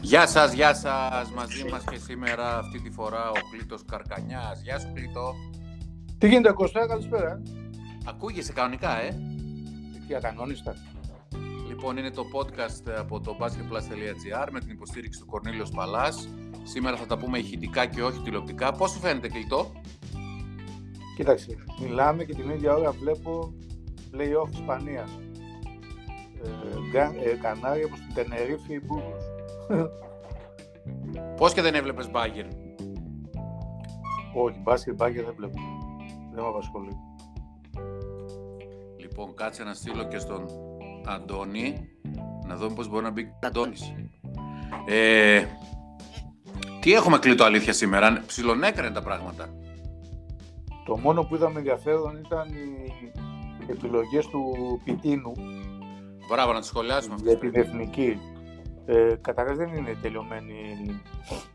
Γεια σας, γεια σας. Μαζί μας και σήμερα αυτή τη φορά ο Κλήτος Καρκανιάς. Γεια σου Κλήτο. Τι γίνεται Κωστά, καλησπέρα. Ακούγεσαι κανονικά, ε; Τι ακανόνιστα. Λοιπόν, είναι το podcast από το basketplus.gr με την υποστήριξη του Κορνίλιος Παλάς. Σήμερα θα τα πούμε ηχητικά και όχι τηλεοπτικά. Πώς σου φαίνεται Κλήτο; Κοίταξε, μιλάμε και την ίδια ώρα βλέπω play-off Ισπανίας. Ε, ε, Κανάρια προς την Τενερίφη ή Μπούργος. Πώς και δεν έβλεπες μπάγκερ; Όχι, μπάσκετ μπάγκερ δεν βλέπω. Δεν με απασχολεί. Λοιπόν, κάτσε να στείλω και στον Αντώνη να δούμε πώς μπορεί να μπει ο Αντώνης. Ε, τι έχουμε κλείτο αλήθεια σήμερα, ψιλονέκρανε τα πράγματα. Το μόνο που είδαμε ενδιαφέρον ήταν οι επιλογές του Πιτίνου Μπράβο, να τις σχολιάσουμε για αυτές. την εθνική. Ε, Καταρχάς δεν είναι τελειωμένη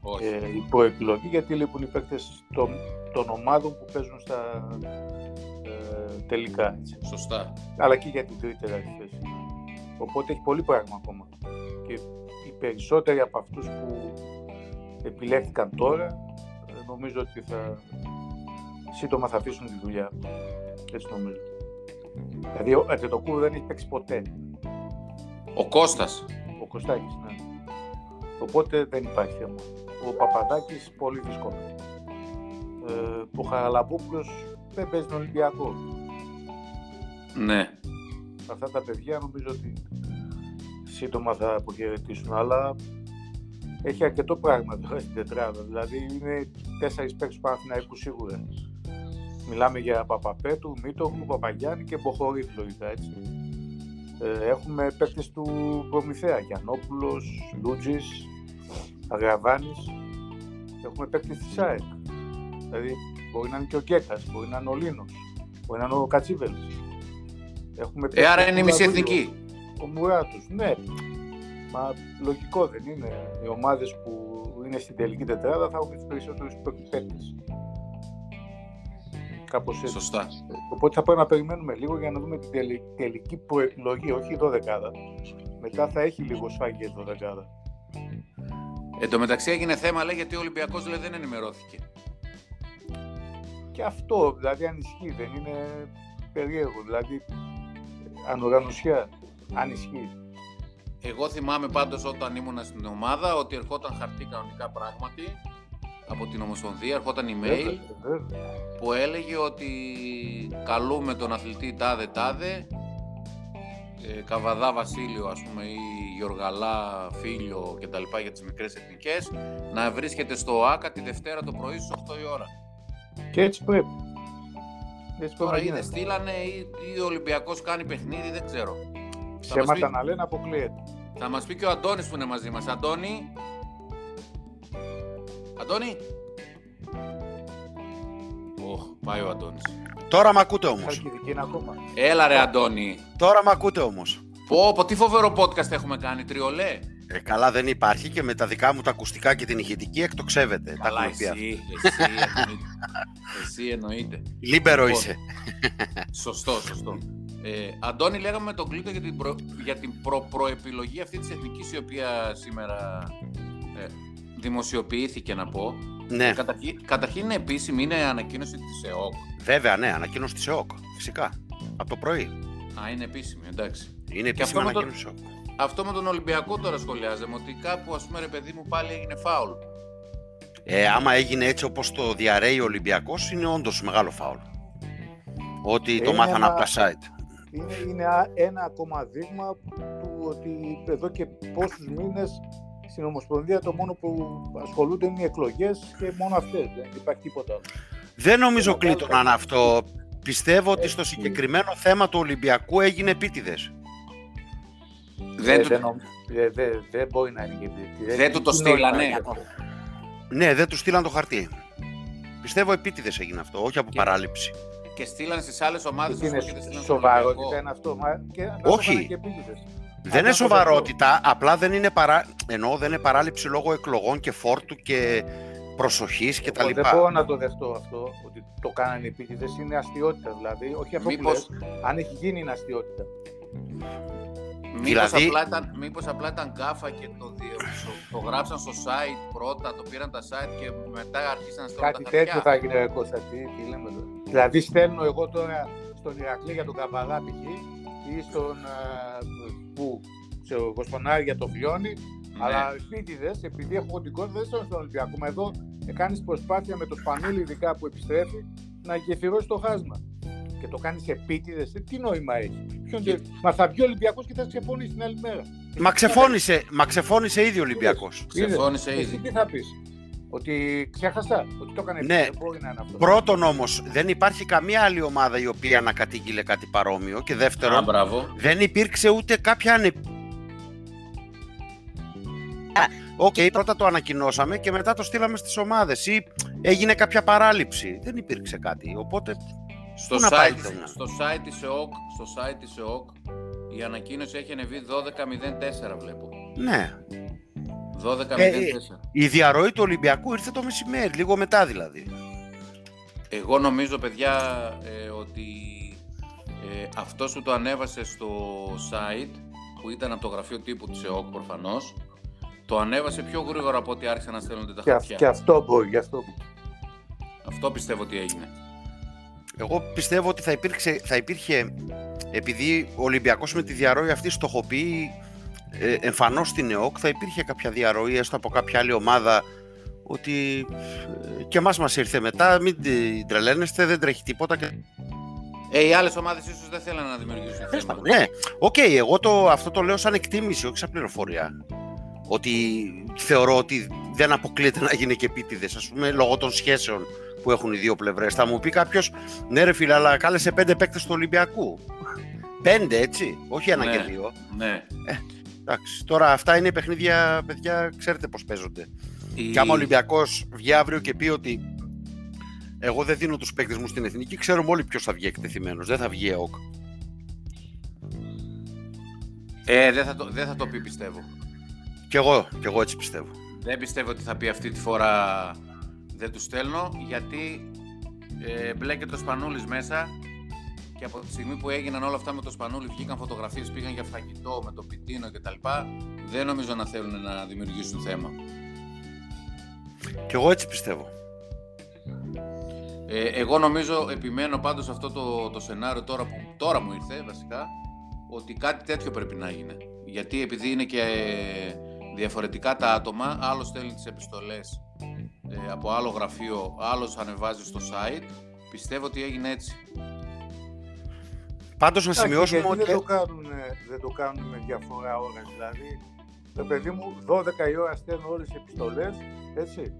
Όχι. ε, η προεπιλογή γιατί λείπουν οι παίκτες των, των ομάδων που παίζουν στα ε, τελικά. Έτσι. Σωστά. Αλλά και για την τρίτη θέση. Οπότε έχει πολύ πράγμα ακόμα. Και οι περισσότεροι από αυτούς που επιλέχθηκαν τώρα ε, νομίζω ότι θα σύντομα θα αφήσουν τη δουλειά. Έτσι νομίζω. Δηλαδή ο Αντετοκούρου δεν έχει παίξει ποτέ. Ο Κώστας. Ο Κωστάκης, ναι. Οπότε δεν υπάρχει θέμα. Ο Παπαδάκης πολύ δύσκολο. Ε, ο Χαραλαμπόπουλος δεν παίζει τον Ολυμπιακό. Ναι. Αυτά τα παιδιά νομίζω ότι σύντομα θα αποχαιρετήσουν, αλλά έχει αρκετό πράγμα τώρα στην τετράδα. Δηλαδή είναι τέσσερις παίκτες του Παναθηναϊκού σίγουρα. Μιλάμε για Παπαπέτου, Μήτογλου, Παπαγιάννη και Μποχορίδη λογικά έτσι. Ε, έχουμε παίκτες του Προμηθέα, Γιαννόπουλος, Λούτζης, Αγραβάνης. Έχουμε παίκτες της ΑΕΚ. Δηλαδή μπορεί να είναι και ο Γκέκας, μπορεί να είναι ο Λίνος, μπορεί να είναι ο Κατσίβελης. Έχουμε Ε, άρα παίκτες είναι η του μισή Λαδούλου, εθνική. Ο Μουράτος, ναι. Μα λογικό δεν είναι. Οι ομάδες που είναι στην τελική τετράδα θα έχουν τους περισσότερους παίκτες. Κάπως έτσι. Σωστά. Οπότε θα πρέπει να περιμένουμε λίγο για να δούμε την τελη- τελική προεκλογή, όχι η δωδεκάδα. Μετά θα έχει λίγο σφάγγι η δωδεκάδα. Εν τω μεταξύ έγινε θέμα, λέει, γιατί ο Ολυμπιακός λέει, δεν ενημερώθηκε. Και αυτό, δηλαδή αν ισχύει, δεν είναι περίεργο. Δηλαδή, ανοργανωσιά, αν ισχύει. Εγώ θυμάμαι πάντως όταν ήμουν στην ομάδα ότι ερχόταν χαρτί κανονικά πράγματι από την Ομοσπονδία, ερχόταν email Βέβαια, βέβαια. που έλεγε ότι καλούμε τον αθλητή τάδε τάδε ε, Καβαδά Βασίλειο ας πούμε ή Γιοργαλά Φίλιο και τα λοιπά για τις μικρές εθνικές να βρίσκεται στο ΆΚΑ τη Δευτέρα το πρωί στις 8 η ώρα. Και έτσι πρέπει. Έτσι πρέπει Τώρα να είδε γίνεται. στείλανε ή, ή ο Ολυμπιακός κάνει παιχνίδι δεν ξέρω. Θα μας, Ψέματα πει, να λένε αποκλείεται. θα μας πει και ο Αντώνης που είναι μαζί μας. Αντώνη. Αντώνη. Οχ, πάει ο Αντώνης. Τώρα μ' ακούτε όμως. Χαλκιδική είναι ακόμα. Έλα ρε Αντώνη. Τώρα μ' ακούτε όμως. Πω, πω, τι φοβερό podcast έχουμε κάνει, τριολέ. Ε, καλά δεν υπάρχει και με τα δικά μου τα ακουστικά και την ηχητική εκτοξεύεται. Τα Καλά, έχουμε πει εσύ, αυτά. εσύ, εννοείται. εσύ εννοείται. Λίμπερο Λοιπόν. είσαι. Σωστό, σωστό. Ε, Αντώνη, λέγαμε με τον Κλήτο για την, προ, για την προ, προεπιλογή αυτή της εθνικής η οποία σήμερα ε, δημοσιοποιήθηκε να πω. Ναι, Καταρχήν, καταρχήν είναι επίσημη, είναι ανακοίνωση της ΕΟΚ. βέβαια, ναι, ανακοίνωση της ΕΟΚ. Φυσικά. Από το πρωί. Α, είναι επίσημη, εντάξει. Είναι Και επίσημη αυτό με το- ανακοίνωση της ΕΟΚ. Αυτό με τον Ολυμπιακό τώρα σχολιάζαμε, ότι κάπου ας πούμε ρε παιδί μου πάλι έγινε φάουλ. Ε, άμα έγινε έτσι όπως το διαρρέει ο Ολυμπιακός, είναι όντως μεγάλο φάουλ. Ότι το Είναι μάθανε ένα- από τα site. Είναι, είναι α- ένα ακόμα δείγμα του ότι εδώ και πόσους μήνες στην Ομοσπονδία το μόνο που ασχολούνται είναι οι εκλογές και μόνο αυτές. Δεν υπάρχει τίποτα άλλο. Δεν νομίζω Ένα κλείτο άλλο- να είναι αυτό. Πιστεύω ότι στο Έτσι. συγκεκριμένο θέμα του Ολυμπιακού έγινε επίτηδες. Δεν Ε, του- δεν, νομ- ε, δεν- δεν μπορεί να είναι και επίτηδες. Δεν του το Τι νόημα στείλανε. έχει αυτό. Ναι, δεν του στείλαν το χαρτί. Πιστεύω επίτηδες έγινε αυτό, όχι από Και- παράληψη. Και στείλανε στις άλλες ομάδες Τι είναι και δεν στείλανε στον σοβαρότητα Ολυμπιακό. είναι αυτό. Μα, και, να Όχι. το έκαναν και επίτηδες. Δεν είναι σοβαρότητα, απλά δεν είναι, παρά... Ενώ δεν είναι παράληψη λόγω εκλογών και φόρτου και προσοχής και τα λοιπά. Δεν μπορώ να το δεχτώ αυτό, ότι το κάνανε επίτηδες, είναι αστείωτητα δηλαδή. Όχι αυτό Μήπως... που λες, αν έχει γίνει είναι αστείωτητα. Μήπως, δηλαδή... απλά ήταν, μήπως απλά ήταν γκάφα και το, το, γράψαν στο site πρώτα, το πήραν τα site και μετά άρχισαν να στέλνουν Κάτι τα τέτοιο θα γίνει Κώστα, τι, τι λέμε εδώ. Δηλαδή στέλνω εγώ τώρα στον Ηρακλή για τον Καβαλά π.χ. ή στον, που, ξέρω, στον Άρη για το Φιόνι, ναι. αλλά επίτηδε, επειδή έχω κοντικότητα, δεν στέλνω στον Ολυμπιακό. Μα εδώ κάνεις προσπάθεια με το Σπανούλι ειδικά που επιστρέφει να γεφυρώσει το χάσμα και το κάνεις επίτηδες, τι νόημα έχει. Και... Μα θα βγει ο Ολυμπιακός και θα ξεφώνει την άλλη μέρα. Μα ξεφώνησε, μα ξεφώνησε ήδη ο Ολυμπιακός. Ξεφώνησε ήδη. Εσύ τι θα πεις; Ότι ξέχασα, ότι το έκανε ναι. μπορεί να είναι αυτό. Πρώτον όμως, δεν υπάρχει καμία άλλη ομάδα η οποία να κατήγγειλε κάτι παρόμοιο. Και δεύτερον, δεν υπήρξε ούτε κάποια ανε... OK, okay, πρώτα το ανακοινώσαμε και μετά το στείλαμε στις ομάδες ή έγινε κάποια παράληψη. Δεν υπήρξε κάτι, οπότε στο site, στο site της ΕΟΚ, στο site της ΕΟΚ η ανακοίνωση έχει ανεβεί 12.04 βλέπω. Ναι. 12.04. Ε, ε, η διαρροή του Ολυμπιακού ήρθε το μεσημέρι, λίγο μετά δηλαδή. Εγώ νομίζω παιδιά ε, ότι ε, αυτός σου το ανέβασε στο site που ήταν από το γραφείο τύπου της ΕΟΚ προφανώς το ανέβασε πιο γρήγορα από ό,τι άρχισαν να στέλνονται τα χαρτιά. Και αυτό μπορεί, γι' αυτό. Αυτό πιστεύω ότι έγινε. Εγώ πιστεύω ότι θα, υπήρξε, θα υπήρχε, επειδή ο Ολυμπιακός με τη διαρροή αυτή στοχοποιεί ε, εμφανώς στην ΕΟΚ, θα υπήρχε κάποια διαρροή έστω από κάποια άλλη ομάδα ότι ε, και εμάς μας ήρθε μετά, μην τρελαίνεστε, δεν τρέχει τίποτα. Και... Ε, οι άλλες ομάδες ίσως δεν θέλουν να δημιουργήσουν θέμα. Ναι, OK, okay, εγώ το, αυτό το λέω σαν εκτίμηση, όχι σαν πληροφορία. Ότι θεωρώ ότι δεν αποκλείεται να γίνει και επίτηδες, ας πούμε, λόγω των σχέσεων που έχουν οι δύο πλευρές. Θα μου πει κάποιος, ναι, ρε φίλε, αλλά κάλεσε πέντε παίκτες του Ολυμπιακού. Πέντε, έτσι, όχι ένα ναι, και δύο. Ναι. Ε, εντάξει, τώρα αυτά είναι παιχνίδια, παιδιά, ξέρετε πώς παίζονται. Η... Και άμα ο Ολυμπιακός βγει αύριο και πει ότι εγώ δεν δίνω τους παίκτες μου στην εθνική, ξέρουμε όλοι ποιος θα βγει εκτεθειμένος. Δεν θα βγει ΕΟΚ. Ε, δεν θα, το, δεν θα το πει, πιστεύω. Κι εγώ, κι εγώ έτσι πιστεύω. Δεν πιστεύω ότι θα πει αυτή τη φορά δεν τους στέλνω γιατί ε, μπλέκεται ο Σπανούλης μέσα και από τη στιγμή που έγιναν όλα αυτά με το Σπανούλη βγήκαν φωτογραφίες, πήγαν για φαγητό με το πιτίνο κτλ. Δεν νομίζω να θέλουν να δημιουργήσουν θέμα. Κι εγώ έτσι πιστεύω. Ε, εγώ νομίζω, επιμένω πάντως αυτό το, το σενάριο τώρα που τώρα μου ήρθε βασικά, ότι κάτι τέτοιο πρέπει να γίνει. Γιατί επειδή είναι και διαφορετικά τα άτομα, άλλος στέλνει τις επιστολές ε, από άλλο γραφείο, άλλος ανεβάζει στο site. Πιστεύω ότι έγινε έτσι. Πάντως να σημειώσουμε ότι... Δεν το, κάνουν, δεν το κάνουν με διαφορά ώρες. Δηλαδή, το παιδί μου 12 η ώρα στέλνω όλες τις επιστολές, έτσι.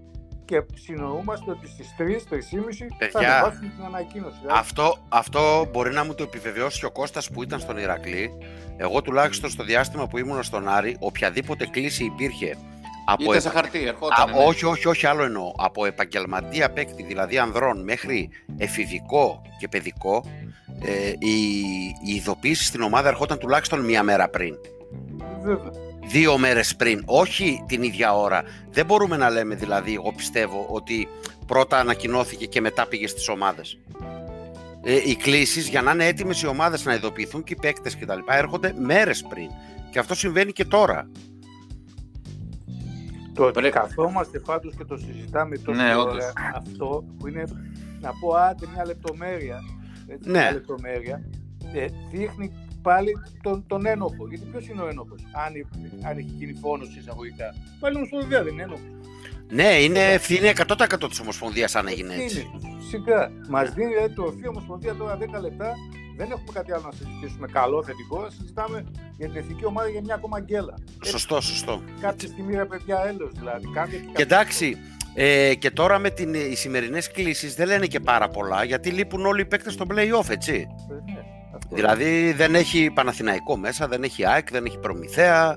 Και συνοούμαστε ότι στις 3, 3.30 θα ανεβάσουμε την ανακοίνωση. Δηλαδή. Αυτό, αυτό μπορεί να μου το επιβεβαιώσει ο Κώστας που ήταν στον Ηρακλή. Εγώ τουλάχιστον στο διάστημα που ήμουν στον Άρη, οποιαδήποτε κλίση υπήρχε από Είτε σε χαρτί, ερχόταν. Ναι. Όχι, όχι, όχι, άλλο εννοώ. Από επαγγελματία παίκτη, δηλαδή ανδρών, μέχρι εφηβικό και παιδικό, ε, η, η ειδοποίηση στην ομάδα ερχόταν τουλάχιστον μία μέρα πριν. Βέβαια. Δύο μέρες πριν, όχι την ίδια ώρα. Δεν μπορούμε να λέμε δηλαδή, εγώ πιστεύω, ότι πρώτα ανακοινώθηκε και μετά πήγε στις ομάδες. Ε, οι κλήσεις για να είναι έτοιμες οι ομάδες να ειδοποιηθούν και οι παίκτες κτλ. έρχονται μέρες πριν. Και αυτό συμβαίνει και τώρα. Το ότι καθόμαστε πάντως και το συζητάμε τόσο ναι, ώρα αυτό που είναι να πω άντε μια λεπτομέρεια, έτσι, ναι. μια λεπτομέρεια ε, δείχνει πάλι τον, τον ένοχο. Γιατί ποιος είναι ο ένοχος, αν, αν έχει γίνει φόνος εισαγωγικά. Πάλι ο Ομοσπονδία δεν είναι ένοχος. Ναι, είναι ευθύνη 100% της Ομοσπονδίας αν έγινε έτσι. Φυσικά. Μας δίνει δηλαδή, το ορθή Ομοσπονδία τώρα 10 λεπτά δεν έχουμε κάτι άλλο να συζητήσουμε καλό, θετικό. Συζητάμε για την εθνική ομάδα για μια ακόμα γκέλα. Σωστό, σωστό. Κάποια στιγμή ρε παιδιά έλεος δηλαδή. Κάντε και, και εντάξει, ε, και τώρα με την, οι σημερινές κλήσεις δεν λένε και πάρα πολλά γιατί λείπουν όλοι οι παίκτες στο play-off, έτσι. Ε, ναι, δηλαδή δεν έχει Παναθηναϊκό μέσα, δεν έχει ΑΕΚ, δεν έχει Προμηθέα,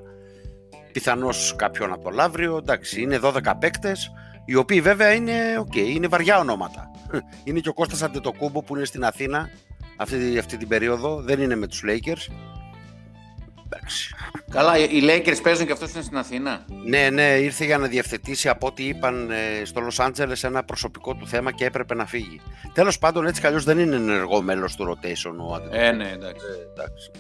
πιθανώς κάποιον από το Λαύριο, εντάξει, είναι 12 παίκτες, οι οποίοι βέβαια είναι, okay, είναι βαριά ονόματα. Είναι και ο Κώστας Αντετοκούμπο που είναι στην Αθήνα αυτή, αυτή την περίοδο, δεν είναι με τους Lakers. εντάξει. Καλά, οι Lakers παίζουν και αυτός είναι στην Αθήνα. Ναι, ναι, ήρθε για να διευθετήσει από ό,τι είπαν ε, στο Los Angeles ένα προσωπικό του θέμα και έπρεπε να φύγει. Τέλος πάντων, έτσι κι δεν είναι ενεργό μέλος του rotation ο Άντρε. Ε, ναι, εντάξει. Ε, εντάξει.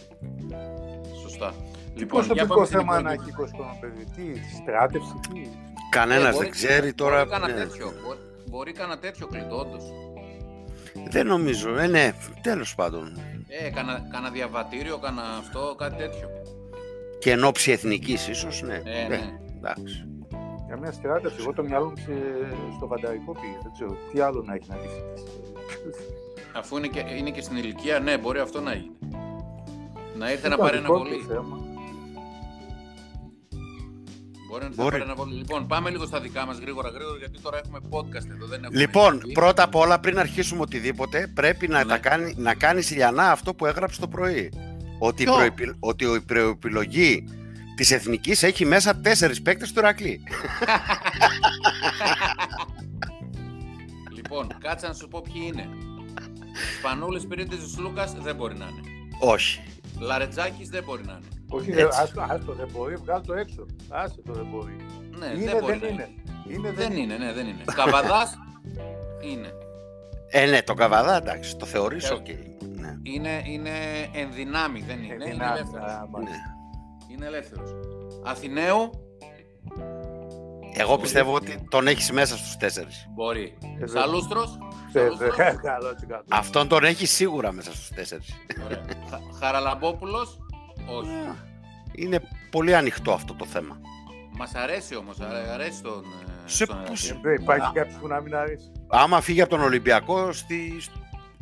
Σωστά. Τι προσωπικό θέμα να έχει 20 χρονών παιδί, τι, στράτευση, τι; Κανένας Ε, μπορεί- δεν ξέρει τώρα. Μπορεί κανένα ναι. τέτοιο. Μπορεί, μπορεί κανένα τέτοιο κλειτό, όντως. Δεν νομίζω. Ε, ναι, τέλος πάντων. Ε, κάνα, κάνα διαβατήριο, κάνα αυτό, κάτι τέτοιο. Και εν ώψη εθνικής ίσως, ναι. Ε, Ε, ναι. εντάξει. Για μια στράτευση, εγώ το μυαλό μου σε- στο βανταρικό πήγε. Δεν ξέρω τι άλλο να έχει να διευθετήσει. Αφού είναι και, είναι και στην ηλικία, ναι, μπορεί αυτό να γίνει. Να ήρθε να Ήταν πάρει ένα δικό του βολή. θέμα. Μπορεί να ήρθε να Μπορεί. πάρει ένα βολή. Λοιπόν, πάμε λίγο στα δικά μας γρήγορα γρήγορα, γιατί τώρα έχουμε podcast εδώ. Δεν έχουμε Λοιπόν, TV. πρώτα απ' όλα, πριν αρχίσουμε οτιδήποτε, πρέπει να, Ναι. τα κάνει, να κάνεις Ηλιανά αυτό που έγραψες το πρωί. Ότι, η Ποιο; προεπι- ότι η προεπιλογή της Εθνικής έχει μέσα τέσσερις παίκτες του Ηρακλή. Λοιπόν, κάτσε να σου πω ποιοι είναι. Σπανούλης Πυρίτης Λούκας δεν μπορεί να είναι. Όχι. Λαρετζάκης δεν μπορεί να είναι. Όχι, Έτσι. δεν- άστο, άστο, δεν μπορεί, βγάλει το έξω. Άσε το δεν μπορεί. Ναι, είναι, δεν μπορεί δεν να είναι. Είναι, Δεν είναι, ναι, δεν είναι. Καβαδάς είναι. Ε, ναι, το καβαδά, εντάξει, το θεωρείς, Ε, οκ. Ναι. Είναι, είναι ενδυνάμει, δεν είναι. Είναι, δυνάμει, ελεύθερος. α, μάλιστα. ναι. Είναι ελεύθερος. Αθηναίου; Εγώ πιστεύω ότι τον έχεις μέσα στους τέσσερις. μπορεί. Ε, Σαλούστρος. Θε- Σαλούστρος. θε- Καλό έτσι κάτω. Αυτόν τον έχεις σίγουρα μέσα στους τέσσερις. Ωραία. Χα- Χαραλαμπόπουλος. Όχι. Είναι πολύ ανοιχτό αυτό το θέμα. Μας αρέσει όμως. αρα- Αρέσει τον... ε, Σε στον πούς- Ερακλή. Δεν υπάρχει κάποιος που να μην αρέσει. Άμα φύγει από τον Ολυμπιακό, στη,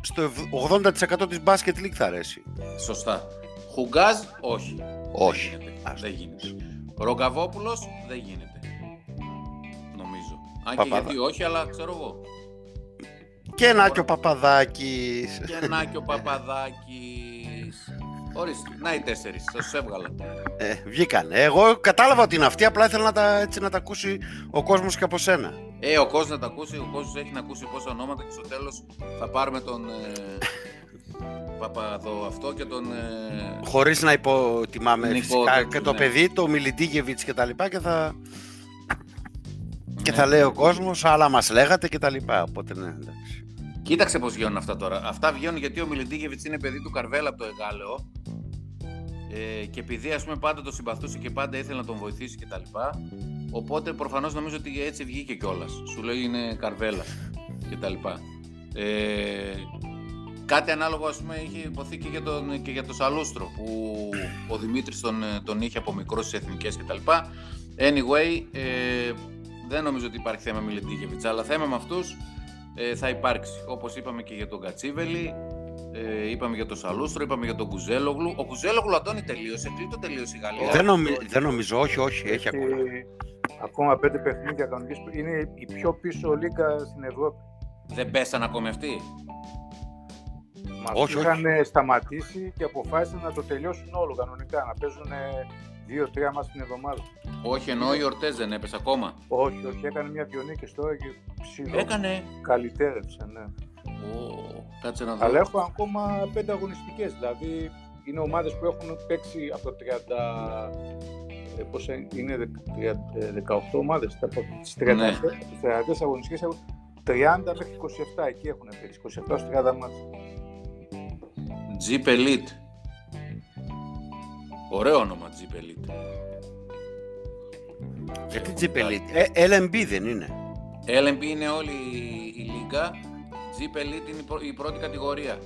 στο 80% της μπάσκετ league θα αρέσει. Σωστά. Χουγκάζ, όχι. Όχι. Δεν γίνεται. Άστο. Δεν γίνεται. Ρογκαβόπουλος, δεν γίνεται. Νομίζω. Αν και Παπαδα- γιατί όχι, αλλά ξέρω εγώ. Και να και ο Παπαδάκης. Και να και ο Παπαδάκης. Ορίστε, να οι τέσσερις, θα τους έβγαλα. Ε, βγήκανε. Εγώ κατάλαβα ότι είναι αυτή, απλά ήθελα να τα, έτσι, να τα ακούσει ο κόσμος και από σένα. Ε, ο κόσμος να τα ακούσει, ο κόσμος έχει να ακούσει πόσα ονόματα και στο τέλος θα πάρουμε τον ε, Παπαδό αυτό και τον... Ε, Χωρίς να υποτιμάμε Νικό φυσικά τέτοιο, και το ναι. παιδί, το Μιλιτίγεβιτς και τα λοιπά και θα, και ναι. θα λέει ο κόσμος, άλλα μας λέγατε και τα λοιπά. Οπότε ναι, εντάξει. Κοίταξε πώς βγαίνουν αυτά τώρα. Αυτά βγαίνουν γιατί ο Μιλιντίγεβιτς είναι παιδί του Καρβέλα από το Εγάλεο ε, και επειδή ας πούμε πάντα το συμπαθούσε και πάντα ήθελε να τον βοηθήσει και τα λοιπά οπότε προφανώς νομίζω ότι έτσι βγήκε κιόλας. Σου λέει είναι Καρβέλα και τα λοιπά. Ε, κάτι ανάλογο ας πούμε είχε υποθεί και για τον, και για τον Σαλούστρο που ο Δημήτρης τον, ε, τον είχε από μικρός στις εθνικές και τα λοιπά. Anyway, ε, δεν νομίζω ότι υπάρχει θέμα με Μιλιντίγεβιτς αλλά θέμα με αυτούς ε, θα υπάρξει. Όπως είπαμε και για τον Κατσίβελη, ε, είπαμε για τον Σαλούστρο, είπαμε για τον Κουζέλογλου. Ο Κουζέλογλου, Αντώνη, τελείωσε. Κλείτο τελείωσε η Γαλλία. Δεν, νομι- δεν νομίζω, όχι, όχι, έχει Έχει ακόμα. ακόμα πέντε παιχνίδια κανονικής. Είναι η πιο πίσω λίγα στην Ευρώπη. Δεν πέσαν ακόμη αυτοί; Μας Όχι, είχαν σταματήσει και αποφάσισαν να το τελειώσουν όλο κανονικά. Να παίζουν δύο-τρία μας την εβδομάδα. Όχι, ενώ η Ορτέζ δεν έπεσε ακόμα. Όχι, όχι, έκανε μια δυο νίκες τώρα και ψηλό. Έκανε. Καλυτέρευσε, ναι. Ω, κάτσε να δω. Αλλά έχω ακόμα πέντε αγωνιστικές. Δηλαδή είναι ομάδες που έχουν παίξει από το 30. ε, Πώς είναι, δε- τρια- ε, 18 ομάδες. Τα- Τις 34 Ναι. τις 34 αγωνιστικές έχουν 30 μέχρι 27. Εκεί έχουν παίξει. 27 στους 30 μάτς. Jeep Elite. Ωραίο όνομα Jeep Elite. Γιατί τσιπελίτ. Ε, LMB δεν είναι. LMP είναι όλη η λίγα. Jeep Elite είναι η πρω- η πρώτη κατηγορία.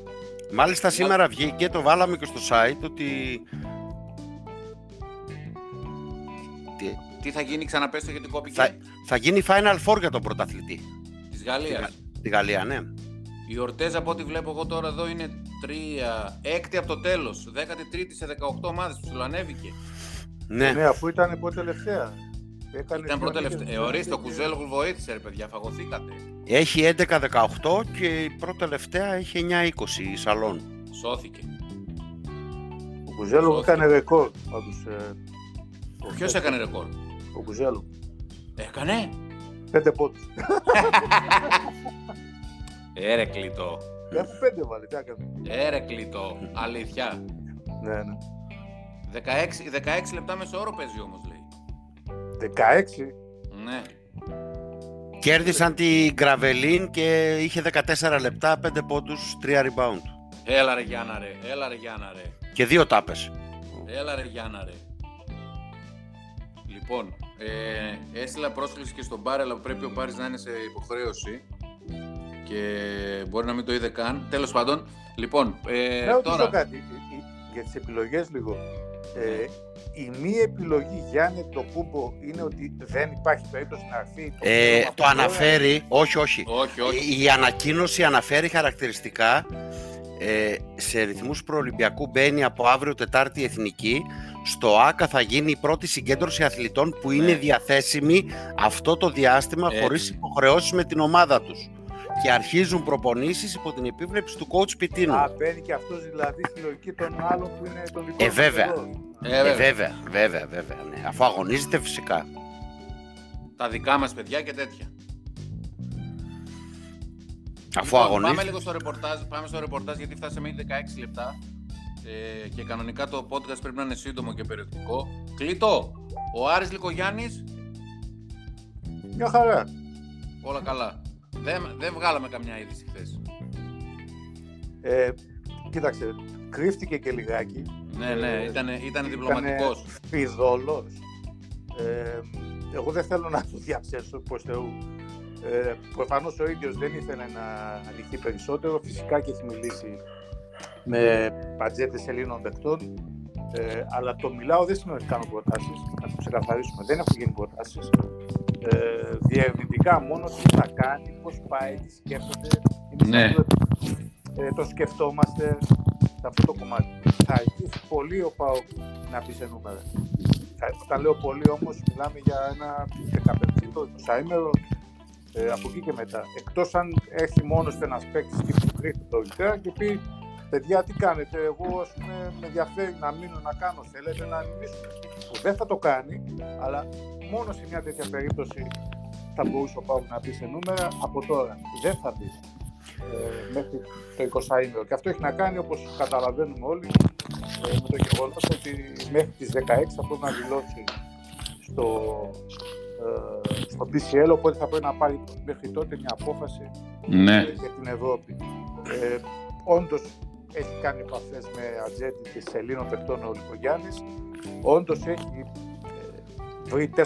Μάλιστα σήμερα βγήκε, το βάλαμε και στο site, ότι... Τι, Τι θα γίνει, ξαναπέστο γιατί κόπηκε. θα, θα γίνει Final Four για τον πρωταθλητή. Της Γαλλίας. Τη Γαλλία, ναι. Η Ορτέζ από ό,τι βλέπω εγώ τώρα εδώ είναι 3, έκτη από το τέλος, 13η σε 18 ομάδες, ψιλοανέβηκε. Ναι, Ναι, αφού ήταν πρώτη τελευταία. Έκανε Ήταν δύο πρώτη τελευταία. νίκες. Ε, ορίστε, ο Κουζέλογλου βοήθησε ρε παιδιά, φαγωθήκατε. έχει 11-18 και η πρώτη τελευταία έχει 9-20 η Σαλόν. Σώθηκε. Ο Κουζέλο Σώθηκε. έκανε ρεκόρ. Πάντως, ε, ο- Ποιος έκανε ρεκόρ; Ο Κουζέλο. Έκανε. Πέντε πόντους. Έρε κλειτό. Έχουν πέντε βάλει. Τι έκανε. Έρε κλειτό. Αλήθεια. Ναι, ναι. 16, 16 λεπτά μεσόωρο παίζει όμως, λέει. 16. Ναι. Κέρδισαν την Γκραβελίν και είχε 14 λεπτά, 5 πόντους, 3 rebound. Έλα ρε Γιάννα ρε, έλα ρε Γιάννα ρε. Και δύο τάπες. Έλα ρε Γιάννα ρε. Λοιπόν, ε, έστειλα πρόσκληση και στον Πάρη, αλλά πρέπει ο Πάρης να είναι σε υποχρέωση και μπορεί να μην το είδε καν. Τέλος πάντων, λοιπόν, ε, Να ρωτήσω τώρα... κάτι, ε, ε, για τις επιλογές λίγο. Ε, η μία επιλογή Γιάννη το κούμπο είναι ότι δεν υπάρχει περίπτωση να έρθει το, Ε, θέμα το από τώρα. αναφέρει, όχι, όχι. Όχι, όχι. Η, η ανακοίνωση αναφέρει χαρακτηριστικά ε, σε ρυθμούς προολυμπιακού μπαίνει από αύριο Τετάρτη Εθνική. Στο ΆΚΑ θα γίνει η πρώτη συγκέντρωση αθλητών που είναι Ναι. διαθέσιμη αυτό το διάστημα Έτσι. χωρίς υποχρεώσεις με την ομάδα τους. Και αρχίζουν προπονήσεις υπό την επίβλεψη του coach Πιτίνου. Α, μπαίνει και αυτός δηλαδή στη λογική των άλλων που είναι των δικών Ε, του βέβαια. εδώ. Ε, Ε, βέβαια. βέβαια, βέβαια, βέβαια. Ναι. Αφού αγωνίζεται φυσικά. Τα δικά μας παιδιά και τέτοια. Αφού Λοιπόν, αγωνίζεται. Πάμε λίγο στο ρεπορτάζ, πάμε στο ρεπορτάζ γιατί φτάσαμε ήδη 16 λεπτά ε, και κανονικά το podcast πρέπει να είναι σύντομο και περιεκτικό. Κλείτο, ο Άρης Λικογιάννης, Μια χαρά. όλα καλά. Δεν, δεν βγάλαμε καμιά είδηση χθες. Ε, κοίταξε, κρύφτηκε και λιγάκι. Ναι, ναι, Ε, ήταν, ήταν διπλωματικός. Φιδόλος. Ε, εγώ δεν θέλω να το διαψεύσω προς Θεού. Ε, προφανώς ο ίδιος δεν ήθελε να ανοιχτεί περισσότερο. Φυσικά και έχει μιλήσει με πατζέτες Ελλήνων παικτών. Ε, αλλά το μιλάω δεν σημαίνει ότι κάνω προτάσεις. Να το ξεκαθαρίσουμε. Δεν έχουν γίνει προτάσεις. Ε, διερευνητικά μόνο τι θα κάνει, πώς πάει, τι σκέφτεται. Είναι Ναι. σαφές ότι, ε, το σκεφτόμαστε σε αυτό το κομμάτι. Θα αρχίσει πολύ ο ΠΑΟΚ να πει σε νούμερα. Θα- Όταν λέω πολύ όμως μιλάμε για ένα 15 εικοσαήμερο ε, από εκεί και μετά. Εκτός αν έρθει μόνος ένας παίκτης τύπου Κρήτη το Ιτρέα και πει παιδιά τι κάνετε, εγώ ας πούμε με ενδιαφέρει να μείνω να κάνω, θέλετε να μιλήσουμε. Που δεν θα το κάνει, αλλά μόνο σε μια τέτοια περίπτωση θα μπορούσε ο Παύλος να πει σε νούμερα από τώρα. Δεν θα πει ε, μέχρι το 20 Και αυτό έχει να κάνει, όπως καταλαβαίνουμε όλοι, ε, με το γεγονός ότι μέχρι τις 16 θα πρέπει να δηλώσει στο, ε, στο BCL, οπότε θα πρέπει να πάρει μέχρι τότε μια απόφαση Ναι. ε, για την Ευρώπη. Ε, όντως έχει κάνει επαφές με ατζέντη και Ελλήνων παιχτών ο Λικογιάννης. Όντως έχει ε, βρει 4-5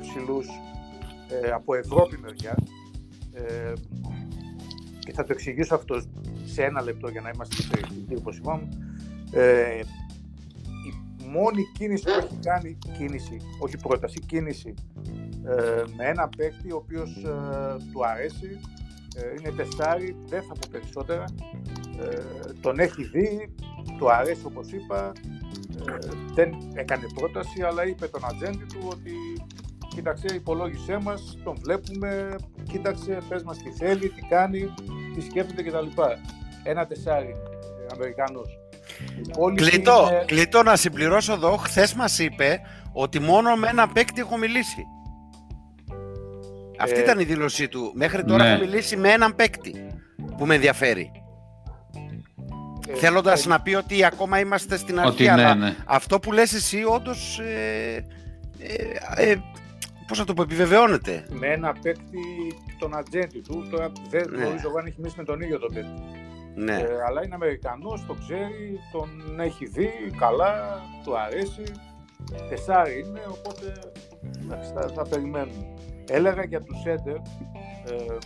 ψηλούς ε, από Ευρώπη μεριά. Ε, και θα το εξηγήσω αυτό σε ένα λεπτό για να είμαστε περιεκτικοί όπως είπαμε. Ε, η μόνη κίνηση που έχει κάνει, κίνηση, όχι πρόταση, κίνηση ε, με ένα παίκτη ο οποίος ε, του αρέσει, ε, είναι τεσάρι, δεν θα πω περισσότερα. Ε, τον έχει δει, του αρέσει όπως είπα, ε, δεν έκανε πρόταση, αλλά είπε τον ατζέντη του ότι κοίταξε, υπολόγισέ μας, τον βλέπουμε, κοίταξε, πες μας τι θέλει, τι κάνει, τι σκέφτεται κτλ. Ένα τεσάρι, ε, Αμερικανός. Η πώληση Κλειτό, είναι- κλειτό να συμπληρώσω εδώ. Χθες μας είπε ότι μόνο με ένα παίκτη έχω μιλήσει. Αυτή Ε, ήταν η δήλωσή του. Μέχρι τώρα ναι. έχω μιλήσει με έναν παίκτη που με ενδιαφέρει. ε, Θέλοντας ε, να πει ότι ακόμα είμαστε στην αρχή. Ότι ναι, αλλά ναι. αυτό που λες εσύ όντως. Ε, ε, ε, Πώς να το πω, επιβεβαιώνεται. με ένα παίκτη τον ατζέντη του. Τώρα δεν Ναι. γνωρίζω αν έχει μιλήσει με τον ίδιο τον παίκτη. Ναι. Ε, αλλά είναι Αμερικανός, το ξέρει, τον έχει δει καλά, του αρέσει. Τεσάρι είναι, οπότε εντάξει, θα, θα περιμένουμε. Έλεγα για του Σέντερ, ε,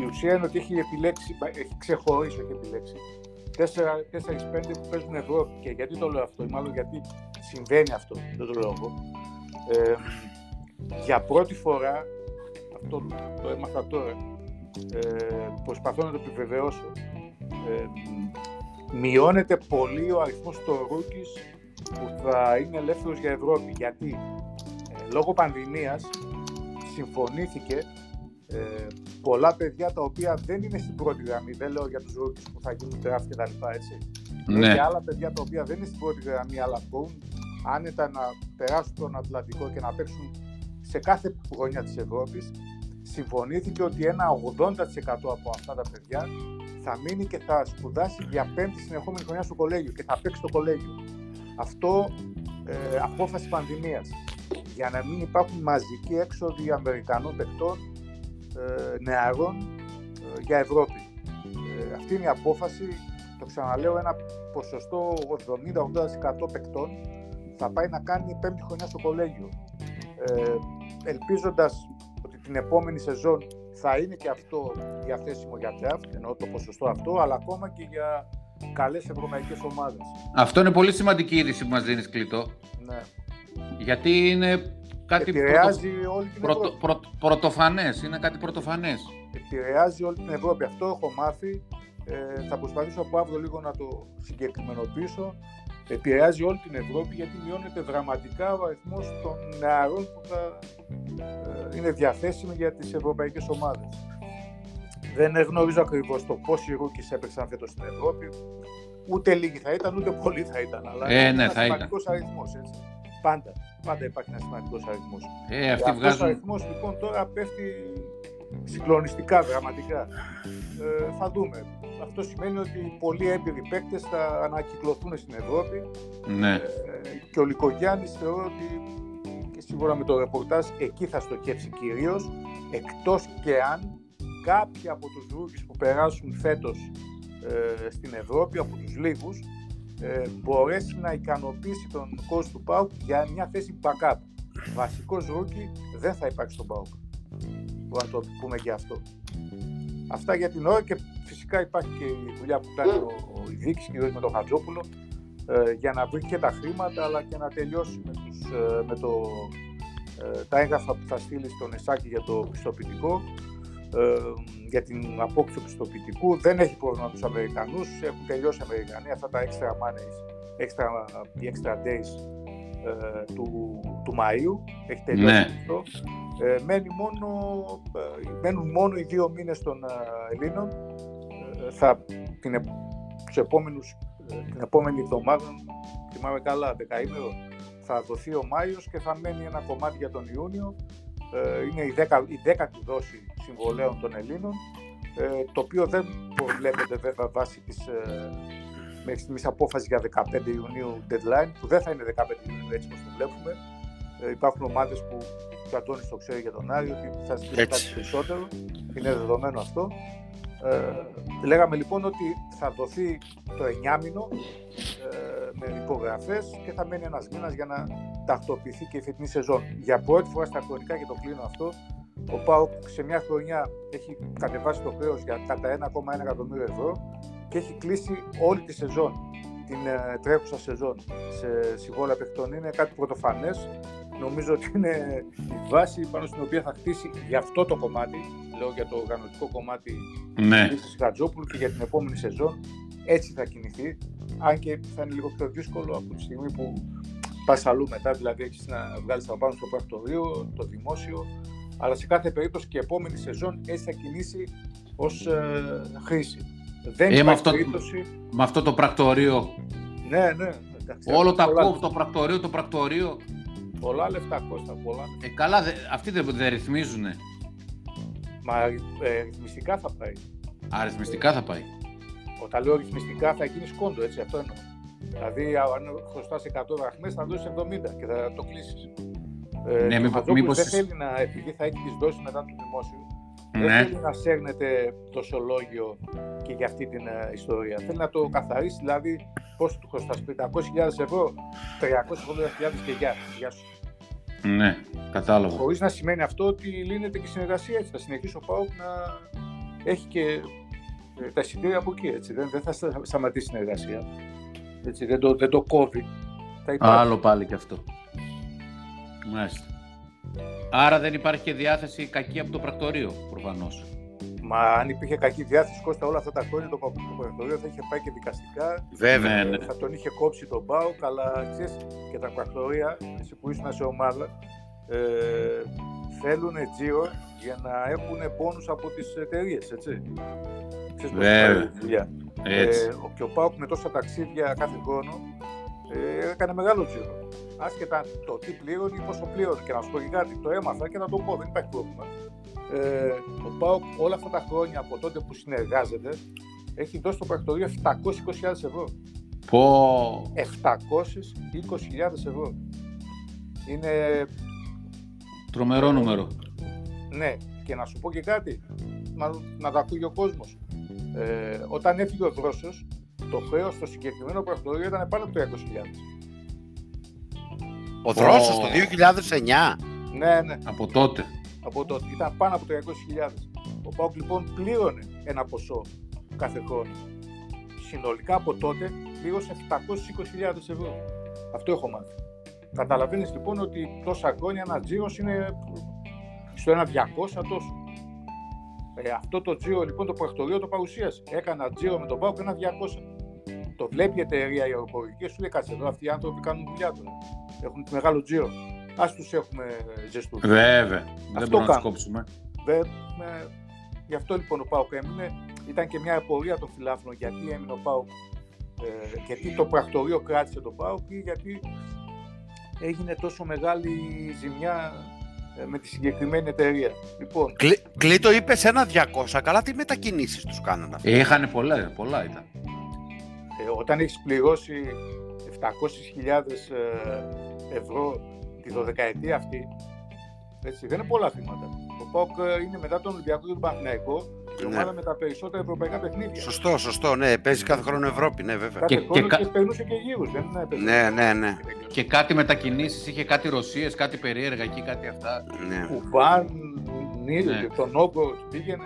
η ουσία είναι ότι έχει επιλέξει, μα, έχει ξεχωρίσει, έχει επιλέξει 4-5 που παίζουν Ευρώπη. Και γιατί το λέω αυτό, ή μάλλον γιατί συμβαίνει αυτό, δεν το λέω εγώ. Ε, για πρώτη φορά, αυτό το έμαθα τώρα, ε, προσπαθώ να το επιβεβαιώσω, ε, μειώνεται πολύ ο αριθμός των rookies που θα είναι ελεύθερος για Ευρώπη. Γιατί ε, λόγω πανδημίας συμφωνήθηκε ε, πολλά παιδιά τα οποία δεν είναι στην πρώτη γραμμή, δεν λέω για τους rookies που θα γίνουν draft και τα λοιπά, έτσι. Λέω Ναι. Και άλλα παιδιά τα οποία δεν είναι στην πρώτη γραμμή, αλλά μπορούν άνετα να περάσουν τον Ατλαντικό και να παίξουν σε κάθε γωνιά της Ευρώπης. Συμφωνήθηκε ότι ένα 80% από αυτά τα παιδιά θα μείνει και θα σπουδάσει για πέμπτη συνεχόμενη χρονιά στο κολέγιο και θα παίξει στο κολέγιο. Αυτό ε, απόφαση πανδημίας για να μην υπάρχουν μαζικοί έξοδοι Αμερικανών παιχτών ε, νεαρών ε, για Ευρώπη. Ε, αυτή είναι η απόφαση, το ξαναλέω, ένα ποσοστό 70-80% παικτών θα πάει να κάνει πέμπτη χρονιά στο κολέγιο. Ε, ελπίζοντας ότι την επόμενη σεζόν θα είναι και αυτό διαθέσιμο για draft, εννοώ το ποσοστό αυτό, αλλά ακόμα και για καλές ευρωπαϊκές ομάδες. Αυτό είναι πολύ σημαντική είδηση που μας δίνεις, Κλήτο. Ναι. Γιατί είναι κάτι Επηρεάζει όλη την πρωτο, Ευρώπη. πρωτο, πρωτοφανές, είναι κάτι πρωτοφανές. Επηρεάζει όλη την Ευρώπη. Αυτό έχω μάθει. Ε, θα προσπαθήσω από αύριο λίγο να το συγκεκριμενοποιήσω. Επηρεάζει όλη την Ευρώπη γιατί μειώνεται δραματικά ο αριθμός των νεαρών που θα ε, είναι διαθέσιμοι για τις ευρωπαϊκές ομάδες. Δεν γνωρίζω ακριβώς το πόσοι ρούκες έπαιξαν φέτος στην Ευρώπη. Ούτε λίγοι θα ήταν, ούτε πολλοί θα ήταν. Αλλά Ε, είναι ναι, ένας θα ήταν. σημαντικός αριθμός, έτσι. Πάντα. Πάντα υπάρχει ένας σημαντικός αριθμός. Ε, αυτοί Αυτός ο βγάζουν... αριθμός λοιπόν τώρα πέφτει συγκλονιστικά, δραματικά. Ε, θα δούμε. Αυτό σημαίνει ότι πολλοί έμπειροι παίκτες θα ανακυκλωθούν στην Ευρώπη Ναι. ε, και ο Λικογιάννης θεωρώ ότι και σίγουρα με το ρεπορτάζ εκεί θα στοχεύσει κυρίως εκτός και αν κάποιοι από τους ρούκες που περάσουν φέτος ε, στην Ευρώπη, από τους λίγους, ε, μπορέσει να ικανοποιήσει τον κόσμο του ΠΑΟΚ για μια θέση backup. Βασικός rookie δεν θα υπάρξει στον ΠΑΟΚ. Μπορούμε να το πούμε και αυτό. Αυτά για την ώρα και φυσικά υπάρχει και η δουλειά που κάνει ο, ο Ιδίκης, κυρίως με τον Χατζόπουλο, ε, για να βρει και τα χρήματα αλλά και να τελειώσει με, τους, ε, με το, ε, τα έγγραφα που θα στείλει στον ΕΣΑΚΕ για το πιστοποιητικό ε, για την απόκτηση του πιστοποιητικού. Δεν έχει πρόβλημα με τους Αμερικανούς, έχουν τελειώσει οι Αμερικανοί αυτά τα extra money, extra, οι extra days ε, του, του Μαΐου, έχει τελειώσει Ναι. αυτό. Ε, μένει μόνο, ε, μένουν μόνο οι δύο μήνες των ε, Ελλήνων. Ε, θα, την, επ- τους επόμενους, ε, την επόμενη εβδομάδα, θυμάμαι καλά, δεκαήμερο, θα δοθεί ο Μάιος και θα μένει ένα κομμάτι για τον Ιούνιο. Ε, είναι η, δέκα, η δέκατη δόση συμβολέων των Ελλήνων, ε, το οποίο δεν προβλέπεται βέβαια βάσει της ε, μέχρι στιγμής απόφασης για 15 Ιουνίου deadline, που δεν θα είναι 15 Ιουνίου έτσι όπως το βλέπουμε. Ε, υπάρχουν ομάδες που και ο Αντώνης το ξέρει για τον Άρη ότι θα ζητήσει Έτσι. κάτι περισσότερο. Είναι δεδομένο αυτό. Ε, λέγαμε λοιπόν ότι θα δοθεί το 9 μήνο ε, με υπογραφές και θα μένει ένας μήνας για να τακτοποιηθεί και η φετινή σεζόν. Για πρώτη φορά στα χρονικά και το κλείνω αυτό, ο ΠΑΟΚ σε μια χρονιά έχει κατεβάσει το χρέος για κατά 1,1 εκατομμύριο ευρώ και έχει κλείσει όλη τη σεζόν, την ε, τρέχουσα σεζόν σε συμβόλαια παιχτών. Είναι κάτι πρωτοφανές. Νομίζω ότι είναι η βάση πάνω στην οποία θα χτίσει για αυτό το κομμάτι, λέω για το οργανωτικό κομμάτι Ναι. της Χατζόπουλου και για την επόμενη σεζόν. Έτσι θα κινηθεί. Αν και θα είναι λίγο πιο δύσκολο από τη στιγμή που πας αλλού μετά, δηλαδή έχεις να βγάλεις τα πάνω στο πρακτορείο, το δημόσιο. Αλλά σε κάθε περίπτωση και η επόμενη σεζόν έτσι θα κινήσει ως ε, χρήση. Δεν Ε, με υπάρχει αυτό- περίπτωση. Με αυτό το πρακτορείο. Ναι, ναι. εντάξει, Όλο τα πολλά, ακούω, το πρακτορείο, το πρακτορείο. Πολλά λεφτά Κώστα, πολλά. Ε, καλά, δε, αυτοί δεν, δεν ρυθμίζουνε. Μα ε, ρυθμιστικά θα πάει. Αριθμιστικά θα πάει. Όταν λέω ρυθμιστικά θα γίνεις σκόντο, έτσι, αυτό εννοώ. Δηλαδή, αν χρωστάς 100 δραχμές θα δώσεις 70 και θα το κλείσεις. Ε, Ναι, και ο μήπως- Χατζόπουλος μήπως- δεν θέλει να, επειδή θα έχεις τις δόσεις μετά του δημόσιου, δεν Ναι. θέλει να σέρνεται δοσολόγιο και για αυτή την ε, ιστορία. Θέλει να το καθαρίσει, δηλαδή πόσο του χρωστάς, 500.000 ευρώ, 380.000 και γεια, γεια σου. Ναι, κατάλαβα. Χωρίς να σημαίνει αυτό ότι λύνεται και η συνεργασία έτσι. Θα συνεχίσει ο ΠΑΟΚ να έχει και ε, τα εισιτήρια από εκεί. Έτσι. Δεν, δεν θα στα- σταματήσει η συνεργασία. Έτσι. Δεν, το, δεν το κόβει. Θα υπάρχει. Άλλο πάλι και αυτό. Μάλιστα. Άρα δεν υπάρχει και διάθεση κακή από το πρακτορείο, προφανώς. Μα αν υπήρχε κακή διάθεση Κώστα όλα αυτά τα χρόνια, το, το πρακτορείο θα είχε πάει και δικαστικά. Βέβαια. Ναι, ναι. Θα τον είχε κόψει τον ΠΑΟΚ, αλλά ξέρεις και τα πρακτορεία, εσύ που ήσουν σε ομάδα, ε, θέλουν τζίρο για να έχουν πόνους από τις εταιρείες, έτσι. Ξέρεις πώς Βέβαια. πάει η δουλειά. Έτσι. Ε, ο- και ο Πάουκ με τόσα ταξίδια κάθε χρόνο ε, έκανε μεγάλο τζίρο. Άσχετα το τι πλήρωνε ή πόσο πλήρωνε. Και να σου πω και κάτι, το έμαθα και να το πω, δεν υπάρχει πρόβλημα. Ε, ο Πάουκ όλα αυτά τα χρόνια από τότε που συνεργάζεται έχει δώσει στο πρακτορείο 720.000 ευρώ. Πω. 720.000 ευρώ. Είναι, Τρομερό νούμερο. ναι, και να σου πω και κάτι, να, να το ακούει ο κόσμος. Ε, όταν έφυγε ο Δρόσος, το χρέος στο συγκεκριμένο πρακτορείο ήταν πάνω από το 20.000. Ο Δρόσος Ω. το 2009. Ναι, ναι, Από τότε. από τότε. Ήταν πάνω από το 200.000. Ο Πάουκ λοιπόν πλήρωνε ένα ποσό κάθε χρόνο. Συνολικά από τότε πλήρωσε 720.000 ευρώ. Αυτό έχω μάθει. Καταλαβαίνεις λοιπόν ότι τόσα χρόνια ένας τζίρος είναι στο ένα 200 τόσο. Ε, αυτό το τζίρο λοιπόν το πρακτορείο το παρουσίασε. Έκανα τζίρο με τον Πάουκ ένα 200. Το βλέπει η εταιρεία η αεροπορική και σου λέει κάτσε εδώ αυτοί οι άνθρωποι κάνουν δουλειά τώρα. Έχουν μεγάλο τζίρο. Ας τους έχουμε ζεστούς. Βέβαια. Δεν Αυτό μπορούμε να τους κάνω. κόψουμε. Δεν, με... Γι' αυτό λοιπόν ο Πάουκ έμεινε. Ήταν και μια απορία των φιλάθλων γιατί έμεινε ο Πάουκ. Ε, γιατί το πρακτορείο κράτησε τον Πάουκ ή γιατί έγινε τόσο μεγάλη ζημιά ε, με τη συγκεκριμένη εταιρεία. Λοιπόν, Κλ- Κλήτο είπες ένα 200, καλά τι μετακινήσεις τους κάνανε αυτοί. Ε, Είχανε πολλά, πολλά ήταν. ε, όταν έχεις πληρώσει 700.000 ε, ευρώ τη δωδεκαετία αυτή, έτσι, δεν είναι πολλά χρήματα. Ο ΠΑΟΚ ε, είναι μετά τον Ολυμπιακό και τον Παναθηναϊκό η Ναι. ομάδα με τα περισσότερα ευρωπαϊκά παιχνίδια. Σωστό, σωστό, ναι, παίζει κάθε χρόνο Ευρώπη, ναι βέβαια. Κάθε Και- χρόνο και και, κα- περνούσε και γύρους, δεν είναι παιδί. Ναι, ναι, ναι. Και κάτι μετακινήσεις, είχε κάτι Ρωσίες, κάτι περίεργα εκεί, κάτι αυτά. ναι. Κουβάν, Νίλ, Ναι. τον Όγκο πήγαινε,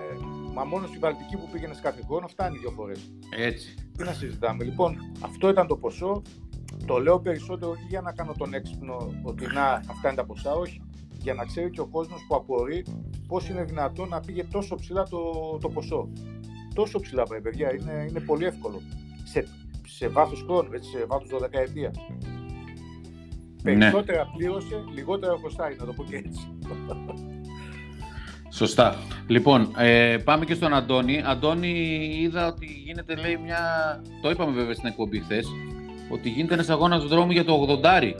μα μόνο στη Βαλτική που πήγαινε κάθε χρόνο φτάνει δύο φορές. Έτσι. Τι να συζητάμε. Λοιπόν, αυτό ήταν το ποσό. Το λέω περισσότερο όχι για να κάνω τον έξυπνο ότι να, αυτά είναι τα ποσά, όχι. Για να ξέρει και ο κόσμος που απορεί πώς είναι δυνατόν να πήγε τόσο ψηλά το, το ποσό. Τόσο ψηλά, πάει, παιδιά, είναι, είναι πολύ εύκολο. Σε, σε βάθος χρόνου, έτσι, σε βάθος 12 ετία. Ναι. Περισσότερα πλήρωσε, λιγότερα χρωστάει, να το πω και έτσι. Σωστά. Λοιπόν, ε, πάμε και στον Αντώνη. Αντώνη, είδα ότι γίνεται, λέει, μια... Το είπαμε βέβαια στην εκπομπή χθες, ότι γίνεται ένας αγώνας δρόμου για το 80.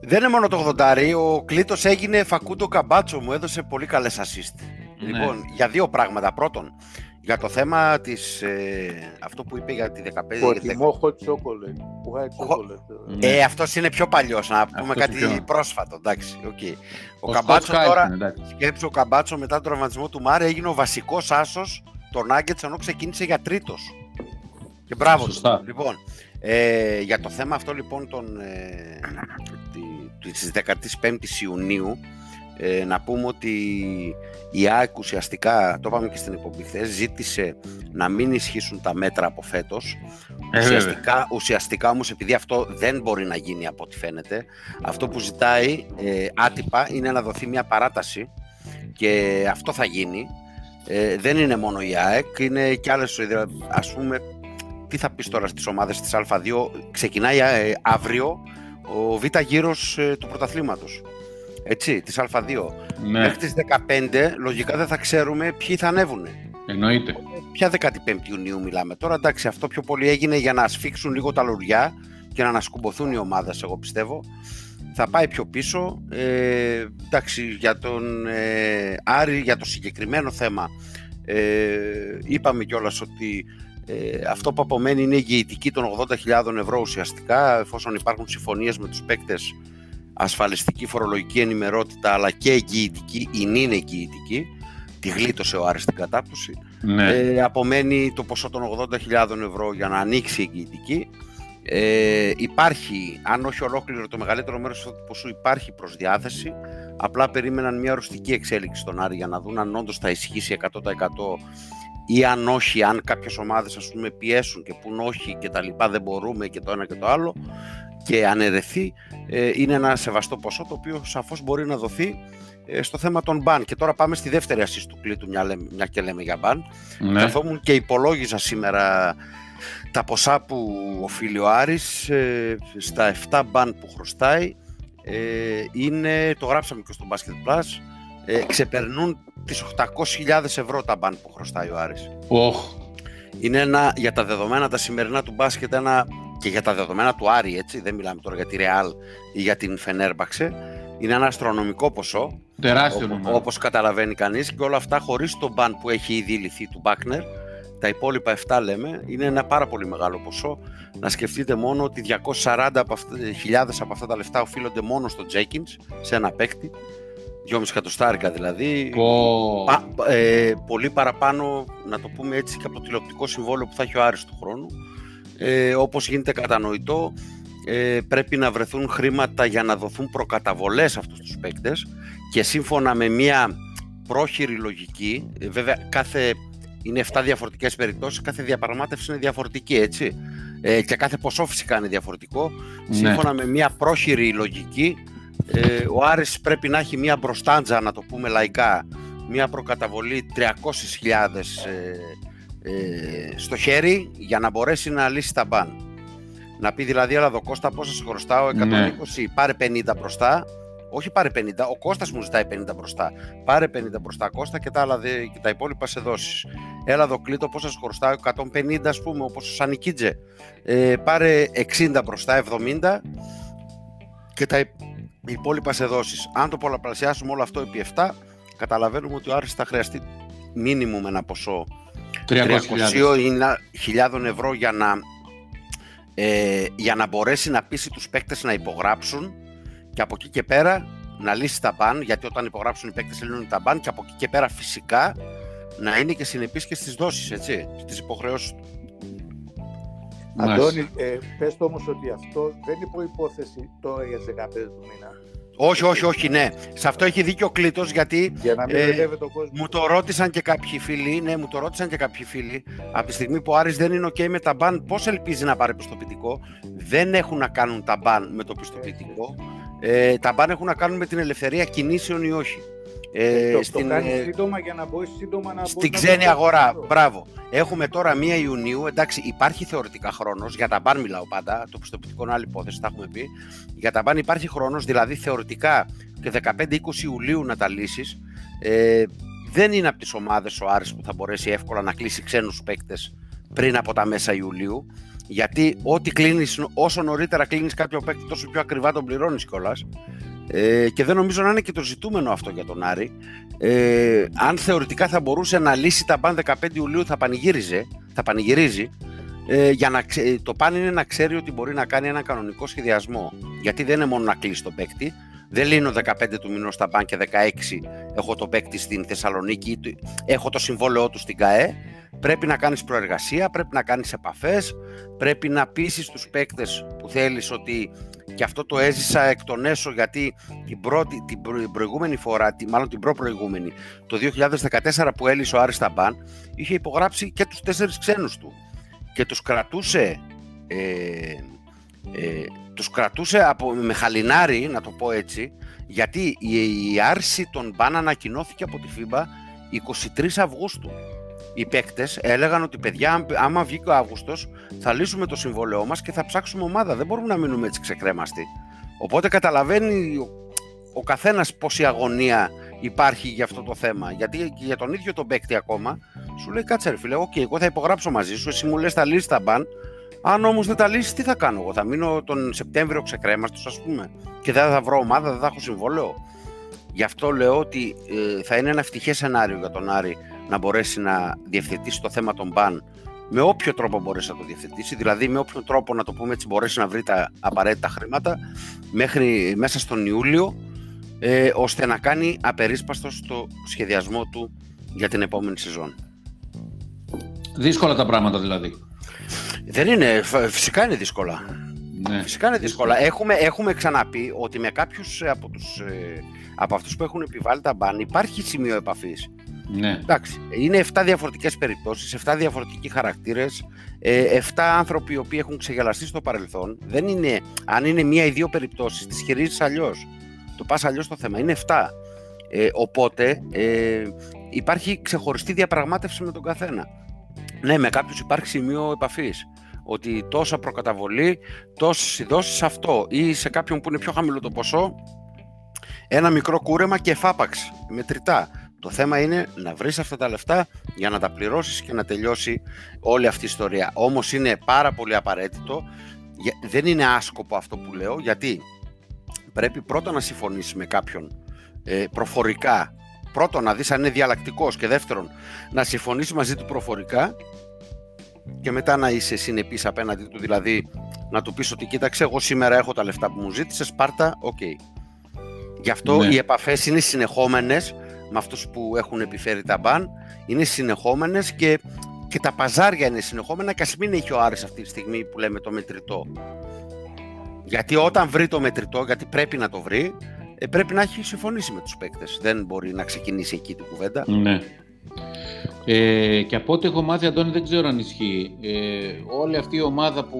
Δεν είναι μόνο το 80, ο Κλήτος έγινε Φακούντο Καμπάτσο, μου έδωσε πολύ καλές assist. Ναι. Λοιπόν, για δύο πράγματα. Πρώτον, για το θέμα της, ε, αυτό που είπε για τη 15... για τη Προτιμώ hot chocolate. White chocolate. Ναι. Ε, αυτός είναι πιο παλιός, να πούμε Αυτός κάτι είναι πιο- πρόσφατο. Εντάξει, οκ. Ο, Ο Καμπάτσος Scott τώρα, Skype είναι, εντάξει. σκέψου ο Καμπάτσος μετά τον τραυματισμό του Μάρε έγινε ο βασικός άσος των Nuggets ενώ ξεκίνησε για τρίτος. Και μπράβο. του. Σωστά. Λοιπόν, ε, για το θέμα αυτό λοιπόν των, ε, τη- της 15ης Ιουνίου ε, να πούμε ότι η ΑΕΚ ουσιαστικά, το είπαμε και στην εκπομπή χθες, ζήτησε να μην ισχύσουν τα μέτρα από φέτος. Ε, βέβαια. ουσιαστικά, ουσιαστικά όμως επειδή αυτό δεν μπορεί να γίνει από ό,τι φαίνεται, αυτό που ζητάει ε, άτυπα είναι να δοθεί μια παράταση και αυτό θα γίνει. Ε, δεν είναι μόνο η ΑΕΚ, είναι και άλλες, ε, ας πούμε, τι θα πεις τώρα στις ομάδες της Α2, ξεκινάει ε, αύριο ο β' γύρος ε, του πρωταθλήματος. Έτσι, της Α2. Ναι, Μέχρι τις 15 λογικά δεν θα ξέρουμε ποιοι θα ανέβουν. εννοείται. Ποια 15η Ιουνίου μιλάμε τώρα; Εντάξει, αυτό πιο πολύ έγινε για να σφίξουν λίγο τα λουριά και να ανασκουμποθούν οι ομάδες, εγώ πιστεύω. Θα πάει πιο πίσω. Ε, εντάξει, για τον ε, Άρη, για το συγκεκριμένο θέμα, ε, είπαμε κιόλας ότι ε, αυτό που απομένει είναι η εγγυητική των 80.000 ευρώ ουσιαστικά, εφόσον υπάρχουν συμφωνίες με τους παίκτες ασφαλιστική φορολογική ενημερότητα αλλά και εγγυητική, η νυν εγγυητική, τη γλίτωσε ο Άρης στην κατάπτωση. Ναι. Ε, απομένει το ποσό των 80.000 ευρώ για να ανοίξει η εγγυητική. Ε, υπάρχει, αν όχι ολόκληρο το μεγαλύτερο μέρος του ποσού υπάρχει προς διάθεση. Απλά περίμεναν μια ρουστική εξέλιξη στον Άρη για να δουν αν όντως θα ισχύσει 100% ή αν όχι, αν κάποιες ομάδες ας πούμε πιέσουν και πούν όχι και τα λοιπά δεν μπορούμε και το ένα και το άλλο και αναιρεθεί ε, είναι ένα σεβαστό ποσό το οποίο σαφώς μπορεί να δοθεί ε, στο θέμα των μπαν. Και τώρα πάμε στη δεύτερη assist του κλήτου, μια, λέμε- μια και λέμε για μπαν. ναι. Καθόμουν και υπολόγιζα σήμερα τα ποσά που οφείλει ο Άρης ε, στα 7 μπαν που χρωστάει. Ε, είναι, το γράψαμε και στο Basket Plus, ε, ξεπερνούν τις 800.000 ευρώ τα μπαν που χρωστάει ο Άρης. Οχ. Είναι ένα, για τα δεδομένα τα σημερινά του μπάσκετ ένα, και για τα δεδομένα του Άρη, έτσι, δεν μιλάμε τώρα για τη Real ή για την Φενέρμπαξε, είναι ένα αστρονομικό ποσό, Τεράστιο Όπω νούμερο. όπως καταλαβαίνει κανείς και όλα αυτά χωρίς τον μπαν που έχει ήδη λυθεί του Μπάκνερ τα υπόλοιπα 7 λέμε, είναι ένα πάρα πολύ μεγάλο ποσό. Να σκεφτείτε μόνο ότι 240 από χιλιάδες από αυτά τα λεφτά οφείλονται μόνο στο Jenkins, σε ένα παίκτη, 2,5 εκατοστάρικα δηλαδή. Oh. ε, πολύ παραπάνω, να το πούμε έτσι, και από το τηλεοπτικό συμβόλαιο που θα έχει ο Άρης του χρόνου. Ε, όπως γίνεται κατανοητό, ε, πρέπει να βρεθούν χρήματα για να δοθούν προκαταβολές αυτούς τους παίκτες και σύμφωνα με μια πρόχειρη λογική, ε, βέβαια κάθε, είναι 7 διαφορετικές περιπτώσεις, κάθε διαπραγμάτευση είναι διαφορετική έτσι ε, και κάθε ποσό φυσικά είναι διαφορετικό. Ναι. Σύμφωνα με μια πρόχειρη λογική, ε, ο Άρης πρέπει να έχει μια μπροστάντζα, να το πούμε λαϊκά, μια προκαταβολή 300.000 ε, ε, στο χέρι για να μπορέσει να λύσει τα μπαν. Να πει δηλαδή, αλλά εδώ Κώστα πόσα σε χρωστάω, 120, ναι. πάρε 50 μπροστά. Όχι πάρε 50, ο Κώστας μου ζητάει 50 μπροστά. Πάρε 50 μπροστά Κώστα και τα, άλλα, και τα υπόλοιπα σε δώσεις. Έλα εδώ κλείτο πόσα σε χρωστάω, 150 ας πούμε, όπως ο Σανικίτζε. Ε, πάρε 60 μπροστά, 70 και τα υπόλοιπα σε δώσεις. Αν το πολλαπλασιάσουμε όλο αυτό επί 7, καταλαβαίνουμε ότι ο Άρης θα χρειαστεί μίνιμουμ ένα ποσό 300.000 ευρώ για να ε, για να μπορέσει να πείσει τους παίκτες να υπογράψουν και από εκεί και πέρα να λύσει τα μπαν, γιατί όταν υπογράψουν οι παίκτες λύνουν τα μπαν και από εκεί και πέρα φυσικά να είναι και συνεπής και στις δόσεις, έτσι, στις υποχρεώσεις του. Αντώνη, ε, πες το όμως ότι αυτό δεν είναι προϋπόθεση τώρα για τις 15 του μήνα. Όχι, όχι, όχι, ναι. Σε αυτό έχει δίκιο ο Κλήτος γιατί. Για να μην ε, το κόσμος. Μου το ρώτησαν και κάποιοι φίλοι. Ναι, μου το ρώτησαν και κάποιοι φίλοι. Από τη στιγμή που ο Άρης δεν είναι OK με τα μπαν, πώς ελπίζει να πάρει πιστοποιητικό; Δεν έχουν να κάνουν τα μπαν με το πιστοποιητικό. Ε, τα μπαν έχουν να κάνουν με την ελευθερία κινήσεων ή όχι. Ε, το, στην, το ε, σύντομα για να μπορείς σύντομα να Στην ξένη αγορά, μπράβο. Έχουμε τώρα 1 Ιουνίου, εντάξει, υπάρχει θεωρητικά χρόνος, για τα μπαν μιλάω πάντα, το πιστοποιητικό είναι άλλη υπόθεση, τα έχουμε πει. Για τα μπαν υπάρχει χρόνος, δηλαδή θεωρητικά και 15-20 Ιουλίου να τα λύσεις. Ε, δεν είναι από τις ομάδες ο Άρης που θα μπορέσει εύκολα να κλείσει ξένους παίκτες πριν από τα μέσα Ιουλίου. Γιατί ό,τι κλείνεις, όσο νωρίτερα κλείνεις κάποιο παίκτη, τόσο πιο ακριβά τον πληρώνεις κιόλας. Ε, και δεν νομίζω να είναι και το ζητούμενο αυτό για τον Άρη. Ε, αν θεωρητικά θα μπορούσε να λύσει τα μπαν 15 Ιουλίου θα πανηγύριζε, θα πανηγυρίζει. Ε, για να, το παν είναι να ξέρει ότι μπορεί να κάνει ένα κανονικό σχεδιασμό. Γιατί δεν είναι μόνο να κλείσει τον παίκτη. Δεν λύνω 15 του μηνός στα μπαν και 16 έχω το παίκτη στην Θεσσαλονίκη, έχω το συμβόλαιό του στην ΚΑΕ. Πρέπει να κάνεις προεργασία, πρέπει να κάνεις επαφές, πρέπει να πείσεις τους παίκτες που θέλεις ότι και αυτό το έζησα εκ των έσω γιατί την, πρώτη, την προηγούμενη φορά, μάλλον την προ-προηγούμενη, το 2014 που έλυσε ο Άρης Ταμπάν, είχε υπογράψει και τους τέσσερις ξένους του. Και τους κρατούσε, ε, ε, τους κρατούσε από, με χαλινάρι, να το πω έτσι, γιατί η, η άρση των μπαν ανακοινώθηκε από τη FIBA 23 Αυγούστου οι παίκτες έλεγαν ότι παιδιά, άμα βγει ο Αύγουστος, θα λύσουμε το συμβόλαιό μας και θα ψάξουμε ομάδα. Δεν μπορούμε να μείνουμε έτσι ξεκρέμαστοι. Οπότε καταλαβαίνει ο, ο καθένας πόση αγωνία υπάρχει για αυτό το θέμα. Γιατί και για τον ίδιο τον παίκτη ακόμα, σου λέει κάτσε ρε φίλε, okay, εγώ θα υπογράψω μαζί σου, εσύ μου λες τα λύσεις τα μπαν. Αν όμως δεν τα λύσεις, τι θα κάνω εγώ, θα μείνω τον Σεπτέμβριο ξεκρέμαστος, ας πούμε, και δεν θα βρω ομάδα, δεν θα έχω συμβόλαιο. Γι' αυτό λέω ότι ε, θα είναι ένα ευτυχές σενάριο για τον Άρη να μπορέσει να διευθετήσει το θέμα των μπαν με όποιο τρόπο μπορέσει να το διευθετήσει, δηλαδή με όποιο τρόπο να το πούμε έτσι μπορέσει να βρει τα απαραίτητα χρήματα μέχρι μέσα στον Ιούλιο ε, ώστε να κάνει απερίσπαστο στο σχεδιασμό του για την επόμενη σεζόν. Δύσκολα τα πράγματα δηλαδή. Δεν είναι, φυσικά είναι δύσκολα. Ναι. Φυσικά είναι δύσκολα. Έχουμε, έχουμε ξαναπεί ότι με κάποιους από, τους, ε, από αυτούς που έχουν επιβάλει τα μπαν υπάρχει σημείο επαφής. Ναι. Εντάξει, είναι 7 διαφορετικές περιπτώσεις, 7 διαφορετικοί χαρακτήρες, 7 ε, άνθρωποι οι οποίοι έχουν ξεγελαστεί στο παρελθόν. Δεν είναι, αν είναι μία ή δύο περιπτώσεις, τις χειρίζεις αλλιώς. Το πας αλλιώς το θέμα. Είναι 7. Ε, οπότε ε, υπάρχει ξεχωριστή διαπραγμάτευση με τον καθένα. Ναι, με κάποιους υπάρχει σημείο επαφής. Ότι τόσα προκαταβολή, τόσες δόσει αυτό. Ή σε κάποιον που είναι πιο χαμηλό το ποσό, ένα μικρό κούρεμα και εφάπαξ μετρητά. Το θέμα είναι να βρεις αυτά τα λεφτά για να τα πληρώσεις και να τελειώσει όλη αυτή η ιστορία. Όμως είναι πάρα πολύ απαραίτητο, δεν είναι άσκοπο αυτό που λέω, γιατί πρέπει πρώτα να συμφωνήσεις με κάποιον ε, προφορικά πρώτον να δεις αν είναι διαλλακτικός και δεύτερον να συμφωνήσεις μαζί του προφορικά και μετά να είσαι συνεπής απέναντι του, δηλαδή να του πεις ότι κοίταξε εγώ σήμερα έχω τα λεφτά που μου ζήτησες, πάρ' τα, οκ. Γι' αυτό Ναι. οι επαφές είναι συνεχόμενες με αυτούς που έχουν επιφέρει τα μπαν, είναι συνεχόμενες και, και τα παζάρια είναι συνεχόμενα και ας μην έχει ο Άρης αυτή τη στιγμή που λέμε το μετρητό. Γιατί όταν βρει το μετρητό, γιατί πρέπει να το βρει, ε, πρέπει να έχει συμφωνήσει με τους παίκτες. Δεν μπορεί να ξεκινήσει εκεί την κουβέντα. Ναι. Ε, και από ό,τι έχω μάθει, Αντώνη, δεν ξέρω αν ισχύει. Ε, όλη αυτή η ομάδα που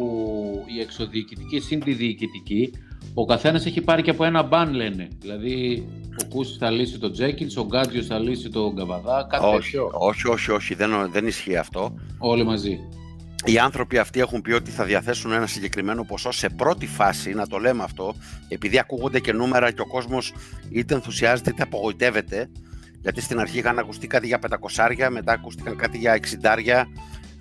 η εξοδιοικητική συν τη διοικητική, ο καθένας έχει πάρει και από ένα μπαν, λένε. Δηλαδή, ο Κούσης θα λύσει τον Τζέκινς, ο Γκάτζιος θα λύσει τον Καβαδά, κάτι όχι, τέτοιο. όχι, όχι, όχι, δεν, δεν ισχύει αυτό. Όλοι μαζί. Οι άνθρωποι αυτοί έχουν πει ότι θα διαθέσουν ένα συγκεκριμένο ποσό σε πρώτη φάση, να το λέμε αυτό, επειδή ακούγονται και νούμερα και ο κόσμος είτε ενθουσιάζεται είτε απογοητεύεται, γιατί στην αρχή είχαν ακουστεί κάτι για 500, μετά ακούστηκαν κάτι για 60,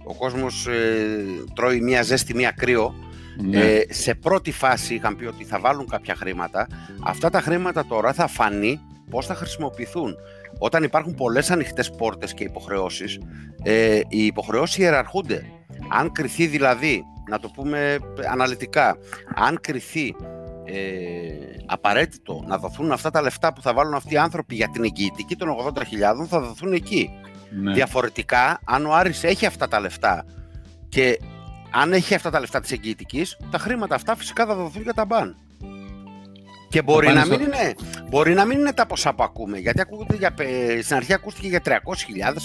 ο κόσμος ε, τρώει μία ζέστη, μία κρύο. Ναι. Ε, σε πρώτη φάση είχαν πει ότι θα βάλουν κάποια χρήματα. Αυτά τα χρήματα τώρα θα φανεί πώς θα χρησιμοποιηθούν. Όταν υπάρχουν πολλές ανοιχτές πόρτες και υποχρεώσεις, ε, οι υποχρεώσεις ιεραρχούνται. Αν κριθεί δηλαδή, να το πούμε αναλυτικά, αν κριθεί ε, απαραίτητο να δοθούν αυτά τα λεφτά που θα βάλουν αυτοί οι άνθρωποι για την εγγυητική των 80.000 θα δοθούν εκεί. ναι. Διαφορετικά, αν ο Άρης έχει αυτά τα λεφτά και αν έχει αυτά τα λεφτά της εγγυητικής, τα χρήματα αυτά φυσικά θα δοθούν για τα μπαν. Και μπορεί πάνε να, στο- μην είναι, μπορεί να μην είναι τα ποσά που ακούμε. Γιατί ακούγονται για, πε- στην αρχή ακούστηκε για 300.000,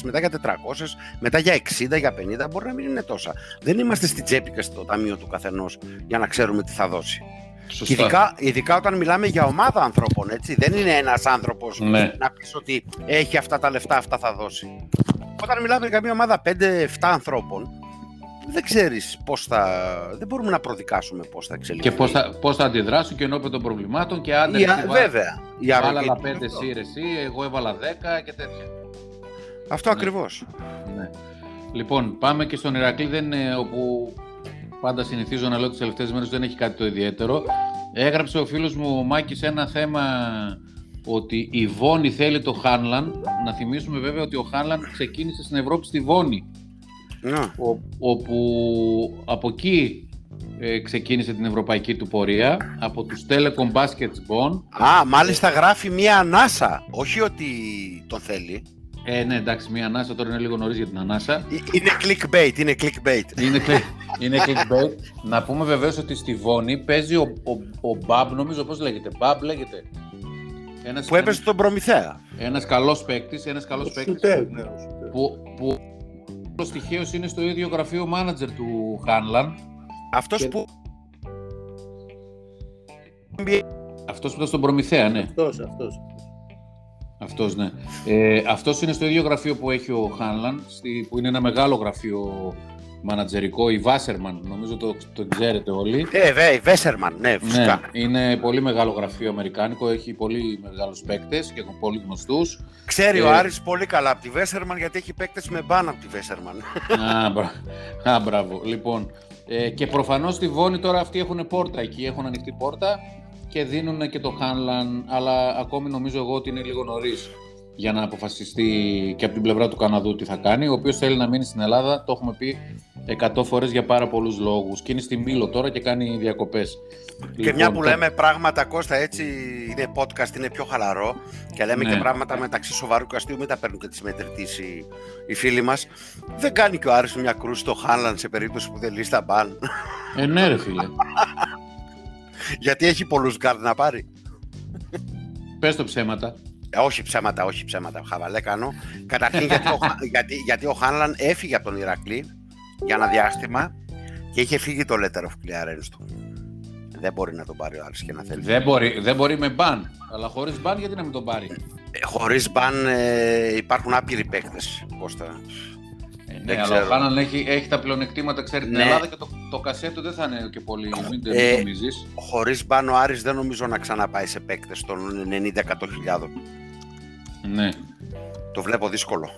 μετά για 400, μετά για 60, για 50. Μπορεί να μην είναι τόσα. Δεν είμαστε στην τσέπη και στο ταμείο του καθενός για να ξέρουμε τι θα δώσει. Και Σωστά. ειδικά, ειδικά όταν μιλάμε για ομάδα ανθρώπων, έτσι. Δεν είναι ένας άνθρωπος Ναι. να πεις ότι έχει αυτά τα λεφτά, αυτά θα δώσει. Όταν μιλάμε για μια ομάδα 5-7 ανθρώπων, δεν ξέρεις πώς θα. Δεν μπορούμε να προδικάσουμε πώς θα εξελιχθεί. Και πώς θα, πώς θα αντιδράσουν και ενώπιον των προβλημάτων και άντε Η- εσύ βά- βέβαια. Η αρρωγή Βάλα άλλα του πέντε αυτό. εσύ, ρε, εσύ, εγώ έβαλα δέκα και τέτοια. Αυτό Ναι. ακριβώς. Ναι. Λοιπόν, πάμε και στον Ηρακλή, δεν είναι όπου πάντα συνηθίζω να λέω τις τελευταίες μέρες δεν έχει κάτι το ιδιαίτερο. Έγραψε ο φίλος μου ο Μάκης ένα θέμα ότι η Βόνη θέλει το Χάνλαν. Να θυμίσουμε βέβαια ότι ο Χάνλαν ξεκίνησε στην Ευρώπη στη Βόνη, Ναι. ο- όπου από εκεί ε, ξεκίνησε την ευρωπαϊκή του πορεία, από τους Telecom Baskets Bonn. Α, μάλιστα γράφει μία ανάσα. Όχι ότι τον θέλει. Ε, ναι, εντάξει, μία ανάσα, τώρα είναι λίγο νωρίς για την ανάσα. Ε, Είναι clickbait, είναι clickbait. Είναι, κλι- είναι clickbait. Να πούμε βεβαίως ότι στη Βόνη παίζει ο, ο, ο Μπαμπ, νομίζω πώς λέγεται. Μπαμπ λέγεται. Ένας, Που έπαιζε τον Προμηθέα. ένας καλός παίκτης, ένας καλός Ο παίκτης Σουτέρ, ναι, ο Σουτέρ. που, που ο στοιχείος είναι στο ίδιο γραφείο μάνατζερ του Χάνλαν. Αυτός Και- που. Αυτός που ήταν στον Προμηθέα, ναι. Αυτός, αυτός. Αυτός, ναι. Ε, αυτός είναι στο ίδιο γραφείο που έχει ο Χάνλαν, στη, που είναι ένα μεγάλο γραφείο μανατζερικό, η Βάσερμαν, νομίζω το, το ξέρετε όλοι. Ε, βέ, Βέσερμαν, ναι, Ναι, φυσικά. είναι πολύ μεγάλο γραφείο αμερικάνικο, έχει πολύ μεγάλους παίκτες και πολύ γνωστούς. Ξέρει ο Ε, Άρης πολύ καλά από τη Βέσερμαν γιατί έχει παίκτες με μπαν από τη Βέσερμαν. Α, μπρα- Α, μπράβο. Λοιπόν, ε, και προφανώς στη Βόνη τώρα αυτοί έχουν πόρτα εκεί, έχουν ανοιχτή πόρτα και δίνουν και το Χάνλαν, αλλά ακόμη νομίζω εγώ ότι είναι λίγο νωρίς για να αποφασιστεί και από την πλευρά του Καναδού τι θα κάνει. Ο οποίος θέλει να μείνει στην Ελλάδα, το έχουμε πει 100 φορές για πάρα πολλούς λόγους. Και είναι στη Μήλο τώρα και κάνει διακοπές. Και μια που λέμε πράγματα, Κώστα, έτσι είναι podcast, είναι πιο χαλαρό και λέμε Ναι. και πράγματα μεταξύ σοβαρού και αστείου, μην τα παίρνουν και τις μετρητής οι, οι φίλοι μας. Δεν κάνει και ο Άρης μια κρούση στο Χάνλαν σε περίπτωση που δεν λύσει τα μπαν. Ε, ναι ρε φίλε. γιατί έχει πολλούς γκάρντ να πάρει. Πες το ψέματα. Ε, όχι ψέματα, όχι ψέματα, χαβαλέ κάνω. Καταρχήν γιατί ο, Χα- γιατί, γιατί ο Χάνλαν έφυγε από τον Ηρακλή για ένα διάστημα και είχε φύγει το letter of clearance του. Δεν μπορεί να τον πάρει ο Άρης και να θέλει. Δεν μπορεί, δεν μπορεί με μπαν. Αλλά χωρίς μπαν γιατί να μην τον πάρει; Ε, χωρίς μπαν ε, υπάρχουν άπειροι παίκτες, Κώστα. Ε, ναι, Δεν αλλά ξέρω. ο Χάναν έχει, έχει τα πλεονεκτήματα, ξέρει την Ναι. Ελλάδα και το, το κασέ του δεν θα είναι και πολύ. Μην το Ε, νομίζεις. Χωρίς μπαν ο Άρης δεν νομίζω να ξαναπάει σε παίκτες των 90-100 Ναι. Το βλέπω δύσκολο.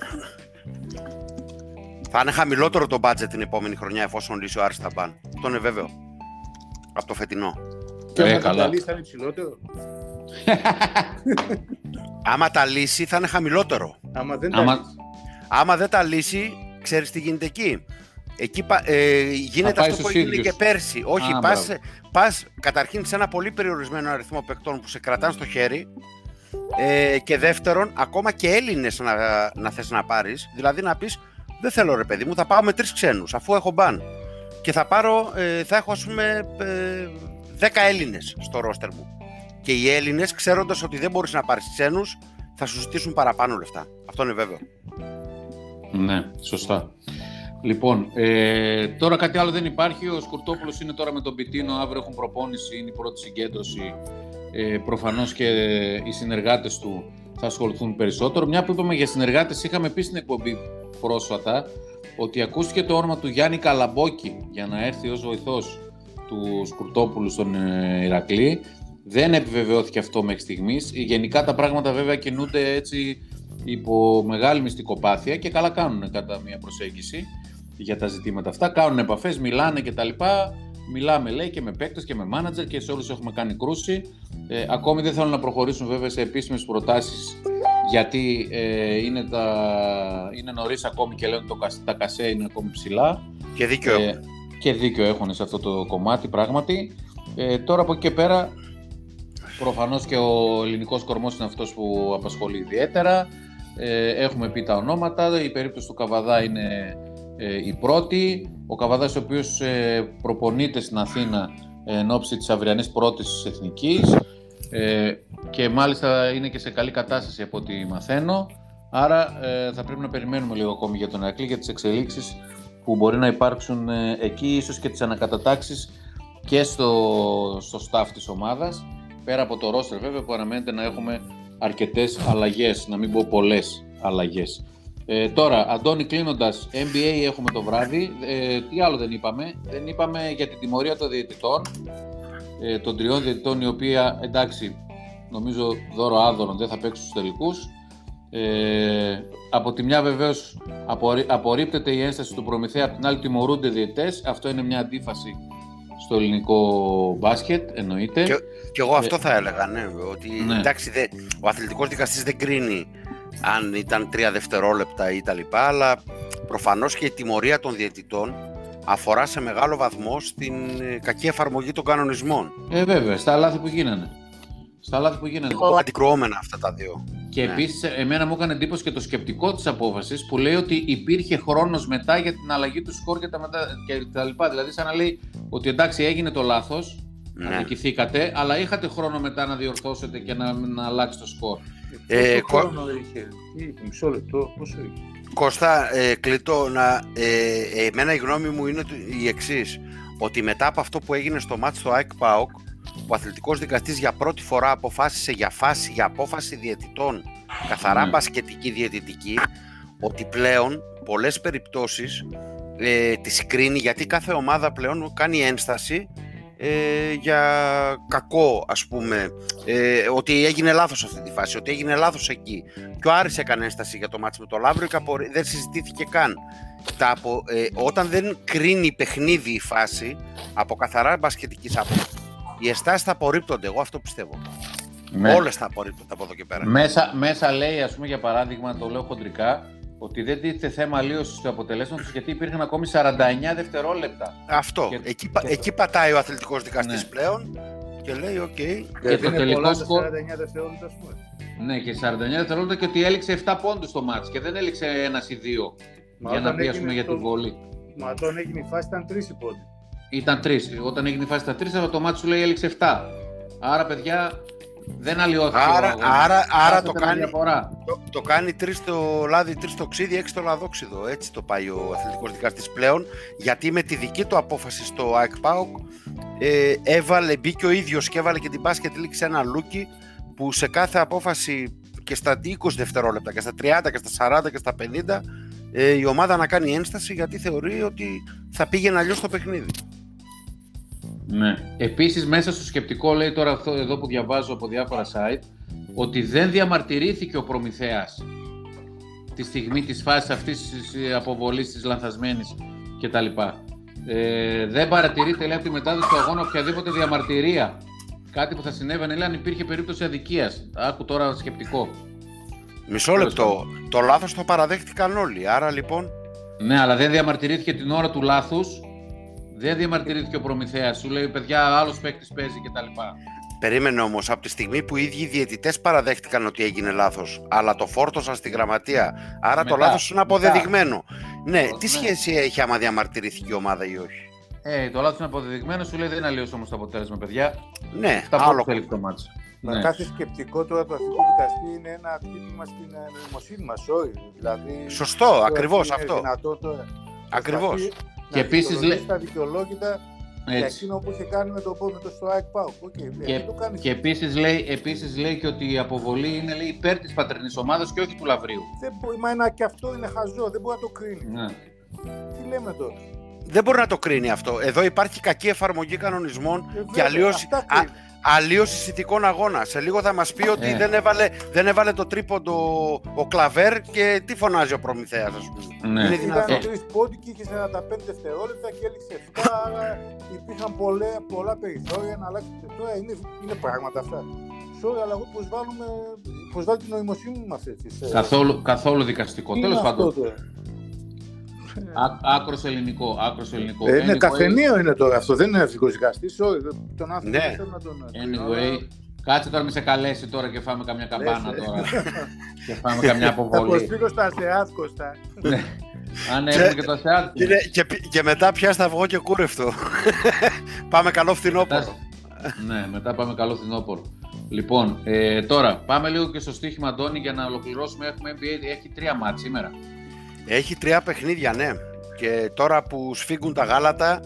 Θα είναι χαμηλότερο το budget την επόμενη χρονιά εφόσον λύσει ο Άρης τα μπαν. Αυτό είναι βέβαιο. Από το φετινό. Και Ε, ο καλά. Μακανταλής θα είναι υψηλότερο. άμα τα λύσει θα είναι χαμηλότερο. Άμα δεν Άμα- τα λύσει. Άμα δεν τα λύσει, ξέρεις τι γίνεται εκεί. Εκεί πα- ε, γίνεται πάει αυτό που στους έγινε ίδιους. και πέρσι. Όχι, Α, πας, μπράβο. πας καταρχήν σε ένα πολύ περιορισμένο αριθμό παικτών που σε κρατάνε στο χέρι ε, και δεύτερον, ακόμα και Έλληνες να, να θες να πάρεις. Δηλαδή να πεις, δεν θέλω ρε παιδί μου, θα πάω με τρεις ξένους αφού έχω μπαν. Και θα πάρω, ε, θα έχω ας πούμε ε, 10 Έλληνες στο ρόστερ μου. Και οι Έλληνες ξέροντας ότι δεν μπορείς να πάρεις ξένους θα σου ζητήσουν παραπάνω λεφτά. Αυτό είναι βέβαιο. Ναι, σωστά. Λοιπόν, ε, τώρα κάτι άλλο δεν υπάρχει. Ο Σκουρτόπουλος είναι τώρα με τον Πιτίνο, αύριο έχουν προπόνηση, είναι η πρώτη συγκέντρωση. Ε, προφανώς και οι συνεργάτες του θα ασχοληθούν περισσότερο. Μια που είπαμε για συνεργάτες, είχαμε πει στην εκπομπή πρόσφατα ότι ακούστηκε το όνομα του Γιάννη Καλαμπόκη για να έρθει ως βοηθός του Σκουρτόπουλου στον ε, Ηρακλή. Δεν επιβεβαιώθηκε αυτό μέχρι στιγμής. Γενικά τα πράγματα βέβαια κινούνται έτσι υπό μεγάλη μυστικοπάθεια και καλά κάνουν κατά μια προσέγγιση για τα ζητήματα αυτά. Κάνουν επαφές, μιλάνε κτλ. Μιλάμε λέει και με παίκτες και με μάνατζερ και σε όλους έχουμε κάνει κρούση. Ε, ακόμη δεν θέλουν να προχωρήσουν βέβαια σε επίσημες προτάσεις γιατί ε, είναι, τα... είναι νωρίς ακόμη και λένε το, κασ- τα κασέ είναι ακόμη ψηλά. Και δίκιο έχουν. Ε, και δίκιο έχουν σε αυτό το κομμάτι πράγματι. Ε, τώρα από εκεί και πέρα προφανώς και ο ελληνικός κορμός είναι αυτός που απασχολεί ιδιαίτερα. Ε, έχουμε πει τα ονόματα, η περίπτωση του Καβαδά είναι ε, η πρώτη. Ο Καβαδάς ο οποίος ε, προπονείται στην Αθήνα εν ώψη της αυριανής πρώτης της Εθνικής ε, και μάλιστα είναι και σε καλή κατάσταση από ό,τι μαθαίνω. Άρα ε, θα πρέπει να περιμένουμε λίγο ακόμη για τον Ερακλή για τις εξελίξεις που μπορεί να υπάρξουν ε, εκεί, ίσως και τις ανακατατάξεις και στο, στο staff της ομάδας, πέρα από το roster βέβαια που αναμένεται να έχουμε αρκετές αλλαγές, να μην πω πολλές αλλαγές. Ε, τώρα, Αντώνη κλείνοντας, NBA έχουμε το βράδυ, ε, τι άλλο δεν είπαμε, δεν είπαμε για την τιμωρία των διαιτητών, ε, των τριών διαιτητών οι οποίοι εντάξει νομίζω δώρο άδωρων δεν θα παίξουν στους τελικούς. Ε, από τη μια βεβαίως απορρί- απορρίπτεται η ένσταση του Προμηθέα, από την άλλη τιμωρούνται διαιτητές. Αυτό είναι μια αντίφαση στο ελληνικό μπάσκετ, εννοείται. Και, και εγώ αυτό θα έλεγα, ναι, ότι Ναι. εντάξει, δε, ο αθλητικός δικαστής δεν κρίνει αν ήταν τρία δευτερόλεπτα ή τα λοιπά, αλλά προφανώς και η τιμωρία των διαιτητών αφορά σε μεγάλο βαθμό στην ε, κακή εφαρμογή των κανονισμών. Ε, βέβαια, στα λάθη που γίνανε. Στα λάθη που γίνανε. Αντικρουόμενα αυτά τα δύο. Και Ναι. επίσης, εμένα μου έκανε εντύπωση και το σκεπτικό της απόφασης που λέει ότι υπήρχε χρόνος μετά για την αλλαγή του σκορ και τα, μετα... και τα λοιπά. Δηλαδή, σαν να λέει ότι εντάξει, έγινε το λάθος, Ναι. αδικηθήκατε, αλλά είχατε χρόνο μετά να διορθώσετε και να, να αλλάξει το σκορ. Ε, Πόσο κο- χρόνο είχε, τι είχε, μισό λεπτό, πόσο είχε; Κώστα, ε, κλειτώ να, ε, εμένα η γνώμη μου είναι το- η εξής. Ότι μετά από αυτό που έγινε στο μάτς στο ΑΕΚ ΠΑΟΚ, ο αθλητικός δικαστής για πρώτη φορά αποφάσισε για φάση, για απόφαση διαιτητών, καθαρά Ναι. μπασκετική διαιτητική, ότι πλέον πολλές περιπτώσεις ε, τις κρίνει γιατί κάθε ομάδα πλέον κάνει ένσταση ε, για κακό ας πούμε ε, ότι έγινε λάθος σε αυτή τη φάση, ότι έγινε λάθος εκεί και ο Άρης έκανε ένσταση για το μάτς με το Λαύριο και απορρι- δεν συζητήθηκε καν. Τα απο- ε, όταν δεν κρίνει παιχνίδι η φάση από καθαρά μπασκετικής άποψης, οι αισθάσει θα απορρίπτονται. Εγώ αυτό πιστεύω. Ναι. Όλες θα απορρίπτονται από εδώ και πέρα. Μέσα, μέσα λέει, ας πούμε, για παράδειγμα, το λέω χοντρικά, ότι δεν τίθεται θέμα αλλίωσης του αποτελέσματος γιατί υπήρχαν ακόμη 49 δευτερόλεπτα. Αυτό. Και- εκεί, πα- και- εκεί πατάει ο αθλητικός δικαστής Ναι. πλέον και λέει: Οκ. Γιατί το είναι τελικό πολλά τα σκορ- 49 δευτερόλεπτα, ας πούμε. Ναι, και 49 δευτερόλεπτα και ότι έληξε 7 πόντους το μάτς και δεν έληξε ένας ή δύο. Μα για να όταν πει, ας έγινε πούμε, για το- την βολή. Μα όταν έγινε η φάση ήταν τρεις οι πόντοι. Ήταν τρεις. Όταν έγινε η φάση στα τρεις, το μάτι σου λέει έληξε 7. Άρα, παιδιά, δεν αλλοιώθηκε. ο Άρα, αγώνας. άρα, άρα Χάσατε το ένα κάνει, Διαφορά. το, το κάνει τρεις το λάδι, τρεις το ξύδι, έξι το λαδόξιδο. Έτσι το πάει ο αθλητικός δικαστής πλέον. Γιατί με τη δική του απόφαση στο ΑΕΚ ΠΑΟΚ ε, έβαλε, μπήκε ο ίδιος και έβαλε και την μπάσκετ league σε ένα λούκι που σε κάθε απόφαση και στα 20 δευτερόλεπτα και στα 30 και στα 40 και στα 50 ε, η ομάδα να κάνει ένσταση γιατί θεωρεί ότι θα πήγαινε αλλιώς το παιχνίδι. Ναι. Επίσης, μέσα στο σκεπτικό λέει τώρα αυτό εδώ που διαβάζω από διάφορα site ότι δεν διαμαρτυρήθηκε ο Προμηθέας τη στιγμή της φάσης αυτής της ε, αποβολής της λανθασμένης κτλ. Ε, δεν παρατηρείται λέει από τη μετάδοση του αγώνα οποιαδήποτε διαμαρτυρία. Κάτι που θα συνέβαινε λέει αν υπήρχε περίπτωση αδικίας. Άκου τώρα σκεπτικό. Μισό λεπτό. Το λάθος το παραδέχτηκαν όλοι. Άρα λοιπόν. Ναι, αλλά δεν διαμαρτυρήθηκε την ώρα του λάθους. Δεν διαμαρτυρήθηκε ο Προμηθέας. Σου λέει, παιδιά, άλλος παίκτης παίζει κτλ. Περίμενε όμως, από τη στιγμή που οι ίδιοι διαιτητές παραδέχτηκαν ότι έγινε λάθος, αλλά το φόρτωσαν στη γραμματεία, άρα το λάθος είναι αποδεδειγμένο. Ναι, τι ναι. σχέση έχει άμα διαμαρτυρήθηκε η ομάδα ή όχι; Ε, το λάθος είναι αποδεδειγμένο, σου λέει δεν είναι αλλιώς όμως το αποτέλεσμα, παιδιά. Ναι, Αυτά άλλο θέλει το μάτσο. Με ναι. κάθε σκεπτικό τώρα του αστικού δικαστή είναι ένα χτύπημα στην ε, νοημοσύνη μας, όχι. Δηλαδή, Σωστό, ακριβώς αυτό. Ακριβώς. Και επίσης λέει. Τα δικαιολόγητα για εκείνο που είχε κάνει με το, με το Strike Power. Okay, και και επίσης λέει, επίσης λέει και ότι η αποβολή είναι λέει, υπέρ της πατρινής ομάδας και όχι του Λαβρίου. Δεν μπορεί, μα ένα, και αυτό είναι χαζό, δεν μπορεί να το κρίνει. Ναι. Τι λέμε τώρα; Δεν μπορεί να το κρίνει αυτό. Εδώ υπάρχει κακή εφαρμογή κανονισμών ε, και αλλιώς αλλίωση συνθηκών αγώνας. Σε λίγο θα μας πει ότι ε. δεν, έβαλε, δεν έβαλε το τρίποντο ο Κλαβέρ και τι φωνάζει ο Προμηθέας, ας πούμε. Ναι. Είναι δυνατό. Ήταν τρεις πόντοι και είχε 45 δευτερόλεπτα και έλειξε 7. άρα υπήρχαν πολλά, πολλά περιθώρια να αλλάξει. Τώρα είναι, είναι πράγματα αυτά. Sorry, αλλά εγώ προσβάλλουμε, προσβάλλω την νοημοσύνη μας έτσι. Καθόλου, καθόλου δικαστικό. Τέλος πάντων. Άκρος ελληνικό. Άκρος ελληνικό. Ε, είναι καφενείο είναι τώρα αυτό, δεν είναι ευτυχώ δικαστής. Τον άνθρωπο ναι. θέλω να τον. Anyway, κάτσε τώρα με σε καλέσει τώρα και φάμε καμιά καμπάνα τώρα. και φάμε καμιά αποβολή. Θα προσφύγω στα ΑΣΕΑΤ, Κώστα. Ναι. Αν έχουν και το ΑΣΕΑΤ. Και, και, μετά πια θα βγω και κούρευτο. πάμε καλό φθινόπωρο. ναι, μετά πάμε καλό φθινόπωρο. Λοιπόν, ε, τώρα πάμε λίγο και στο στοίχημα, Αντώνη, για να ολοκληρώσουμε. Έχουμε NBA, έχει τρία μάτς σήμερα. Έχει τρία παιχνίδια, ναι. Και τώρα που σφίγγουν τα γάλατα,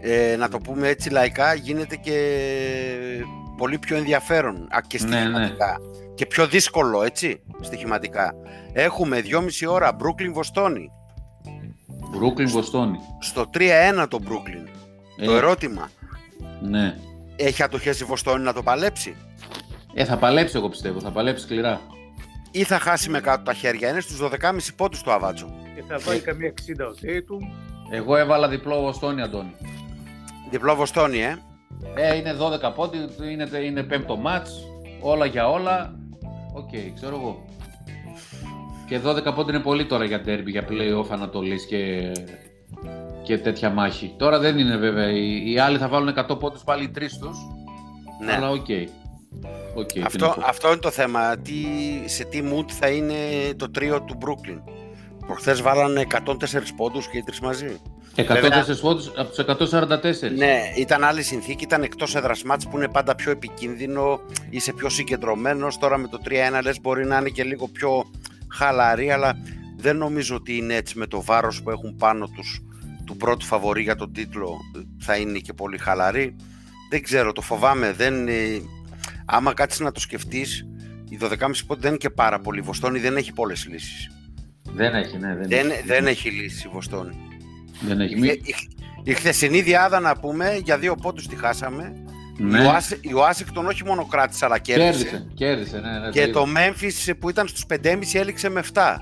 ε, να το πούμε έτσι λαϊκά, γίνεται και πολύ πιο ενδιαφέρον και στοιχηματικά. Ναι, ναι. Και πιο δύσκολο, έτσι, στοιχηματικά. Έχουμε 2,5 ώρα Brooklyn Βοστόνη. Brooklyn Βοστόνη. Στο 3-1 το Brooklyn. Το ερώτημα. Ναι. Έχει αντοχές η Βοστόνη να το παλέψει; Ε, θα παλέψει εγώ πιστεύω, θα παλέψει σκληρά ή θα χάσει με κάτω τα χέρια. Είναι στους 12,5 πόντους το αβάντζο. Και θα βάλει καμία 60 ο Τέιτουμ. Εγώ έβαλα διπλό Βοστόνη, Αντώνη. Διπλό Βοστόνη, ε. Ε, είναι 12 πόντοι, είναι, είναι πέμπτο μάτς, όλα για όλα. Ok, okay, ξέρω εγώ. Και 12 πόντοι είναι πολύ τώρα για ντέρμπι, για play-off Ανατολής και, και τέτοια μάχη. Τώρα δεν είναι βέβαια, οι, οι άλλοι θα βάλουν 100 πόντους πάλι οι τρεις τους, ναι. αλλά ok. Okay. Okay, αυτό, αυτό είναι το θέμα. Τι, σε τι mood θα είναι το τρίο του Brooklyn. Προχθές βάλανε 104 πόντους και οι τρεις μαζί. 104 πόντους από τους 144. Ναι, ήταν άλλη συνθήκη. Ήταν εκτός έδρας μάτς που είναι πάντα πιο επικίνδυνο. Είσαι πιο συγκεντρωμένος. Τώρα με το 3-1 λες μπορεί να είναι και λίγο πιο χαλαρή, αλλά δεν νομίζω ότι είναι έτσι με το βάρος που έχουν πάνω τους του πρώτου φαβορή για τον τίτλο θα είναι και πολύ χαλαρή. Δεν ξέρω, το φοβάμαι. Δεν, άμα κάτσεις να το σκεφτείς, η 12,5 πόντι δεν είναι και πάρα πολύ. Η Βοστόνη δεν έχει πολλές λύσεις. Δεν έχει, ναι. Δεν, δεν, έχει. δεν έχει λύσει η Βοστόνη. Δεν έχει. Η, η, η χθεσινή διάδα, να πούμε, για δύο πόντους τη χάσαμε. Ναι. Η Ουάσιγκτον όχι μόνο κράτησε, αλλά κέρδισε. Κέρδισε, κέρδισε ναι, ναι, και το Memphis που ήταν στους 5,5 έληξε με 7.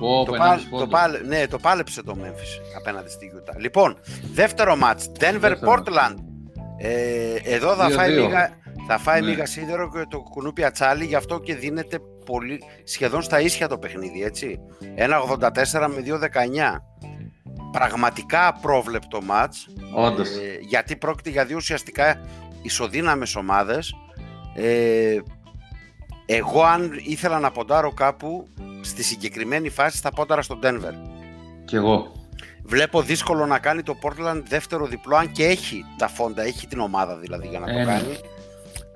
Oh, το, πάλε, το, πάλε, ναι, το πάλεψε το Memphis απέναντι στη Utah. Λοιπόν, δεύτερο μάτς, Denver-Portland. Ε, εδώ θα φάει λίγα, θα φάει ναι. σίδερο και το κουνούπι ατσάλι, γι' αυτό και δίνεται πολύ, σχεδόν στα ίσια το παιχνίδι, έτσι. 1,84 με 2,19. Πραγματικά απρόβλεπτο μάτς. Όντως. Ε, γιατί πρόκειται για δύο ουσιαστικά ισοδύναμες ομάδες. Ε, εγώ αν ήθελα να ποντάρω κάπου, στη συγκεκριμένη φάση θα πόνταρα στο Denver. Κι εγώ. Βλέπω δύσκολο να κάνει το Portland δεύτερο διπλό, αν και έχει τα φόντα, έχει την ομάδα δηλαδή για να το ε, ναι. κάνει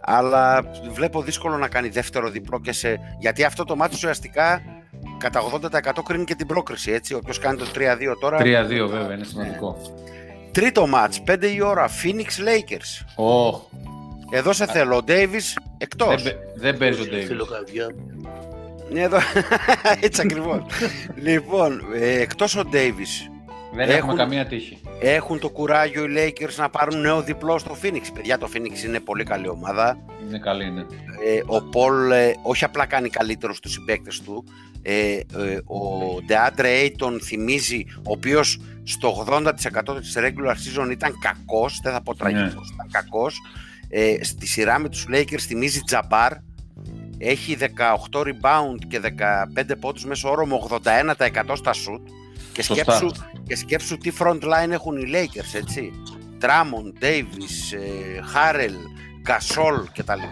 αλλά βλέπω δύσκολο να κάνει δεύτερο διπλό και σε... γιατί αυτό το μάτι ουσιαστικά κατά 80% κρίνει και την πρόκριση, έτσι, όποιος κάνει το 3-2 τώρα. 3-2 βέβαια, είναι σημαντικό. Τρίτο μάτς, 5 η ώρα, Phoenix Lakers. Oh. Εδώ σε θέλω, ο Davis εκτός. Δεν, δεν παίζει ο Davis. Ναι, εδώ, έτσι ακριβώς. λοιπόν, ε, εκτός ο Davis, δεν έχουν, έχουμε καμία τύχη. Έχουν το κουράγιο οι Lakers να πάρουν νέο διπλό στο Phoenix. Παιδιά, το Phoenix είναι πολύ καλή ομάδα. Είναι καλή, ναι. Ε, ο Πολ ε, όχι απλά κάνει καλύτερο στους συμπαίκτες του. Ε, ε, ο DeAndre Ayton θυμίζει, ο οποίος στο 80% της regular season ήταν κακός, δεν θα πω τραγικός, ναι. ήταν κακός. Ε, στη σειρά με τους Lakers θυμίζει Τζαμπάρ. έχει 18 rebound και 15 πόντους μέσω όρο με 81% στα shoot και σκέψου, και σκέψου τι front line έχουν οι Lakers, έτσι. Drummond, Davis, Harrell, Gasol κτλ.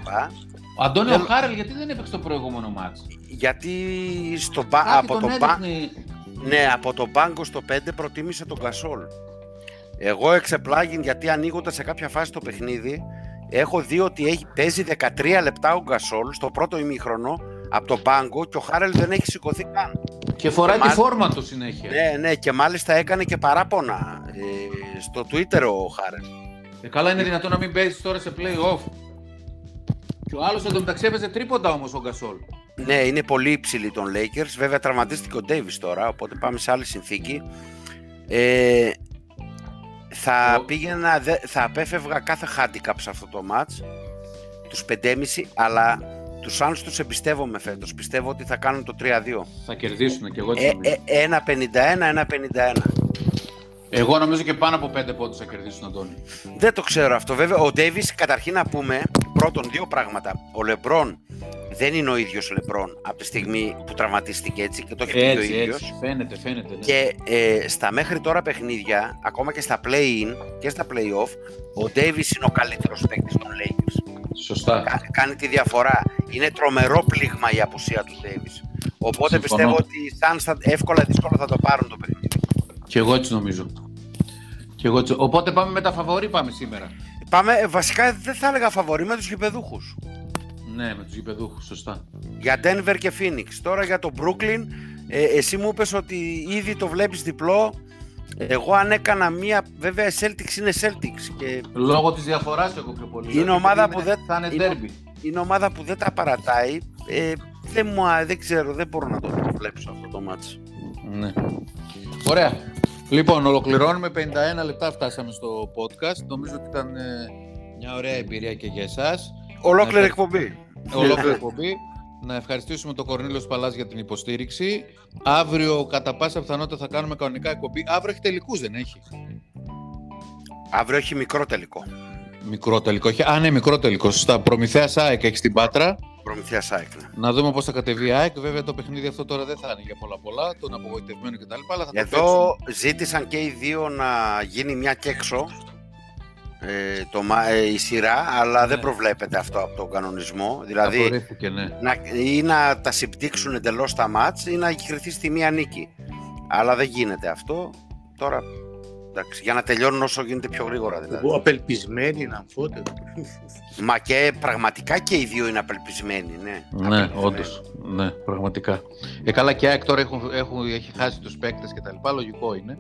Ο Αντώνιο Θέλ... Χάρελ γιατί δεν έπαιξε το προηγούμενο μάτς; Γιατί στο, από, τον το ναι, από τον πάγκο στο 5 προτίμησε τον Gasol. Εγώ εξεπλάγει γιατί ανοίγοντας σε κάποια φάση το παιχνίδι έχω δει ότι έχει, παίζει 13 λεπτά ο Γκασόλ στο πρώτο ημίχρονο από το πάγκο και ο Χάρελ δεν έχει σηκωθεί καν. Και φοράει τη φόρμα του συνέχεια. Ναι, ναι, και μάλιστα έκανε και παράπονα ε, στο Twitter ο Χάρελ. Ε, καλά είναι δυνατόν να μην παίζεις τώρα σε play-off. Και ο άλλος εντωμεταξύ έπαιζε τρίποντα όμως ο Γκασόλ. Ναι, είναι πολύ υψηλή των Lakers. Βέβαια τραυματίστηκε ο Davis τώρα, οπότε πάμε σε άλλη συνθήκη. Ε, θα πήγαινα, θα απέφευγα κάθε handicap σε αυτό το match, τους 5,5, αλλά τους Suns τους εμπιστεύομαι φέτος. Πιστεύω ότι θα κάνουν το 3-2. Θα κερδίσουν και εγώ έτσι ε, ε, 1-51, 1-51. Εγώ νομίζω και πάνω από 5 πόντους θα κερδίσουν, Αντώνη. Δεν το ξέρω αυτό. Βέβαια, ο Ντέιβις, καταρχήν να πούμε, πρώτον, δύο πράγματα. Ο Λεμπρόν δεν είναι ο ίδιος Λεμπρόν από τη στιγμή που τραυματίστηκε έτσι και το έχει πει ο ίδιος. Έτσι, φαίνεται, φαίνεται. Ναι. Και ε, στα μέχρι τώρα παιχνίδια, ακόμα και στα play-in και στα play-off, ο Ντέιβις είναι ο καλύτερος παίκτης των Lakers. Σωστά. Κα, κάνει τη διαφορά. Είναι τρομερό πλήγμα η απουσία του Ντέιβις. Οπότε Συμφωνώ. πιστεύω ότι οι Suns εύκολα δύσκολα θα το πάρουν το παιχνίδι. Και εγώ έτσι νομίζω. Και εγώ έτσι. Οπότε πάμε με τα φαβορή πάμε σήμερα. Πάμε, ε, βασικά δεν θα έλεγα φαβορή με τους γηπεδούχους. Ναι, με τους γηπεδούχους, σωστά. Για Denver και Phoenix. Τώρα για το Brooklyn, ε, εσύ μου είπες ότι ήδη το βλέπεις διπλό. Εγώ αν έκανα μία, βέβαια η Celtics είναι Celtics. Και... Λόγω της διαφοράς εγώ πιο πολύ. Είναι ομάδα που δεν... Θα είναι, είναι, είναι ομάδα που δεν τα παρατάει. Ε, δεν, μου, δεν ξέρω, δεν μπορώ να το προβλέψω αυτό το μάτς. Ναι. Ωραία. Λοιπόν, ολοκληρώνουμε 51 λεπτά φτάσαμε στο podcast. Νομίζω ότι ήταν ε, μια ωραία εμπειρία και για εσάς. Ολόκληρη εκπομπή. Ολόκληρη εκπομπή. Να ευχαριστήσουμε τον Κορνίλο Παλάς για την υποστήριξη. Αύριο, κατά πάσα πιθανότητα, θα κάνουμε κανονικά εκπομπή. Αύριο έχει τελικούς, δεν έχει; Αύριο έχει μικρό τελικό. Μικρό τελικό. Α, ναι, μικρό τελικό. Σωστά. Προμηθέα ΑΕΚ έχει στην Πάτρα. Προμηθεία ΑΕΚ. Ναι. Να δούμε πώς θα κατεβεί η ΑΕΚ. Βέβαια το παιχνίδι αυτό τώρα δεν θα είναι για πολλά πολλά. Τον απογοητευμένο κτλ. Εδώ ζήτησαν και οι δύο να γίνει μια και έξω ε, το, ε, η σειρά, αλλά δεν ναι. προβλέπεται αυτό από τον κανονισμό. Δηλαδή, ναι. να, ή να τα συμπτύξουν εντελώς τα μάτς ή να κρυθεί στη μία νίκη. Αλλά δεν γίνεται αυτό. Τώρα, εντάξει, για να τελειώνουν όσο γίνεται πιο γρήγορα. Δηλαδή. Απελπισμένοι να αμφότεροι. Μα και πραγματικά και οι δύο είναι απελπισμένοι, ναι. Ναι, όντως. Ναι, πραγματικά. Ε, καλά και ΑΕΚ τώρα έχουν, έχουν, έχει χάσει τους παίκτες και τα λοιπά, λογικό είναι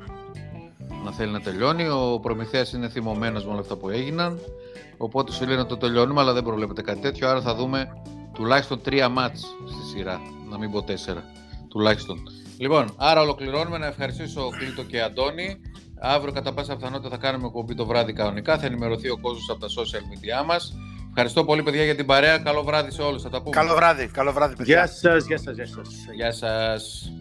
να θέλει να τελειώνει. Ο Προμηθέας είναι θυμωμένος με όλα αυτά που έγιναν. Οπότε σου λέει να το τελειώνουμε, αλλά δεν προβλέπεται κάτι τέτοιο. Άρα θα δούμε τουλάχιστον τρία μάτς στη σειρά. Να μην πω τέσσερα. Τουλάχιστον. Λοιπόν, άρα ολοκληρώνουμε. Να ευχαριστήσω Κλήτο και Αντώνη. Αύριο κατά πάσα πιθανότητα θα κάνουμε κομπή το βράδυ κανονικά. Θα ενημερωθεί ο κόσμος από τα social media μας. Ευχαριστώ πολύ, παιδιά, για την παρέα. Καλό βράδυ σε όλους. Θα τα πούμε. Καλό βράδυ. Καλό βράδυ, παιδιά. Γεια σας, γεια σας, γεια σας. Γεια σας.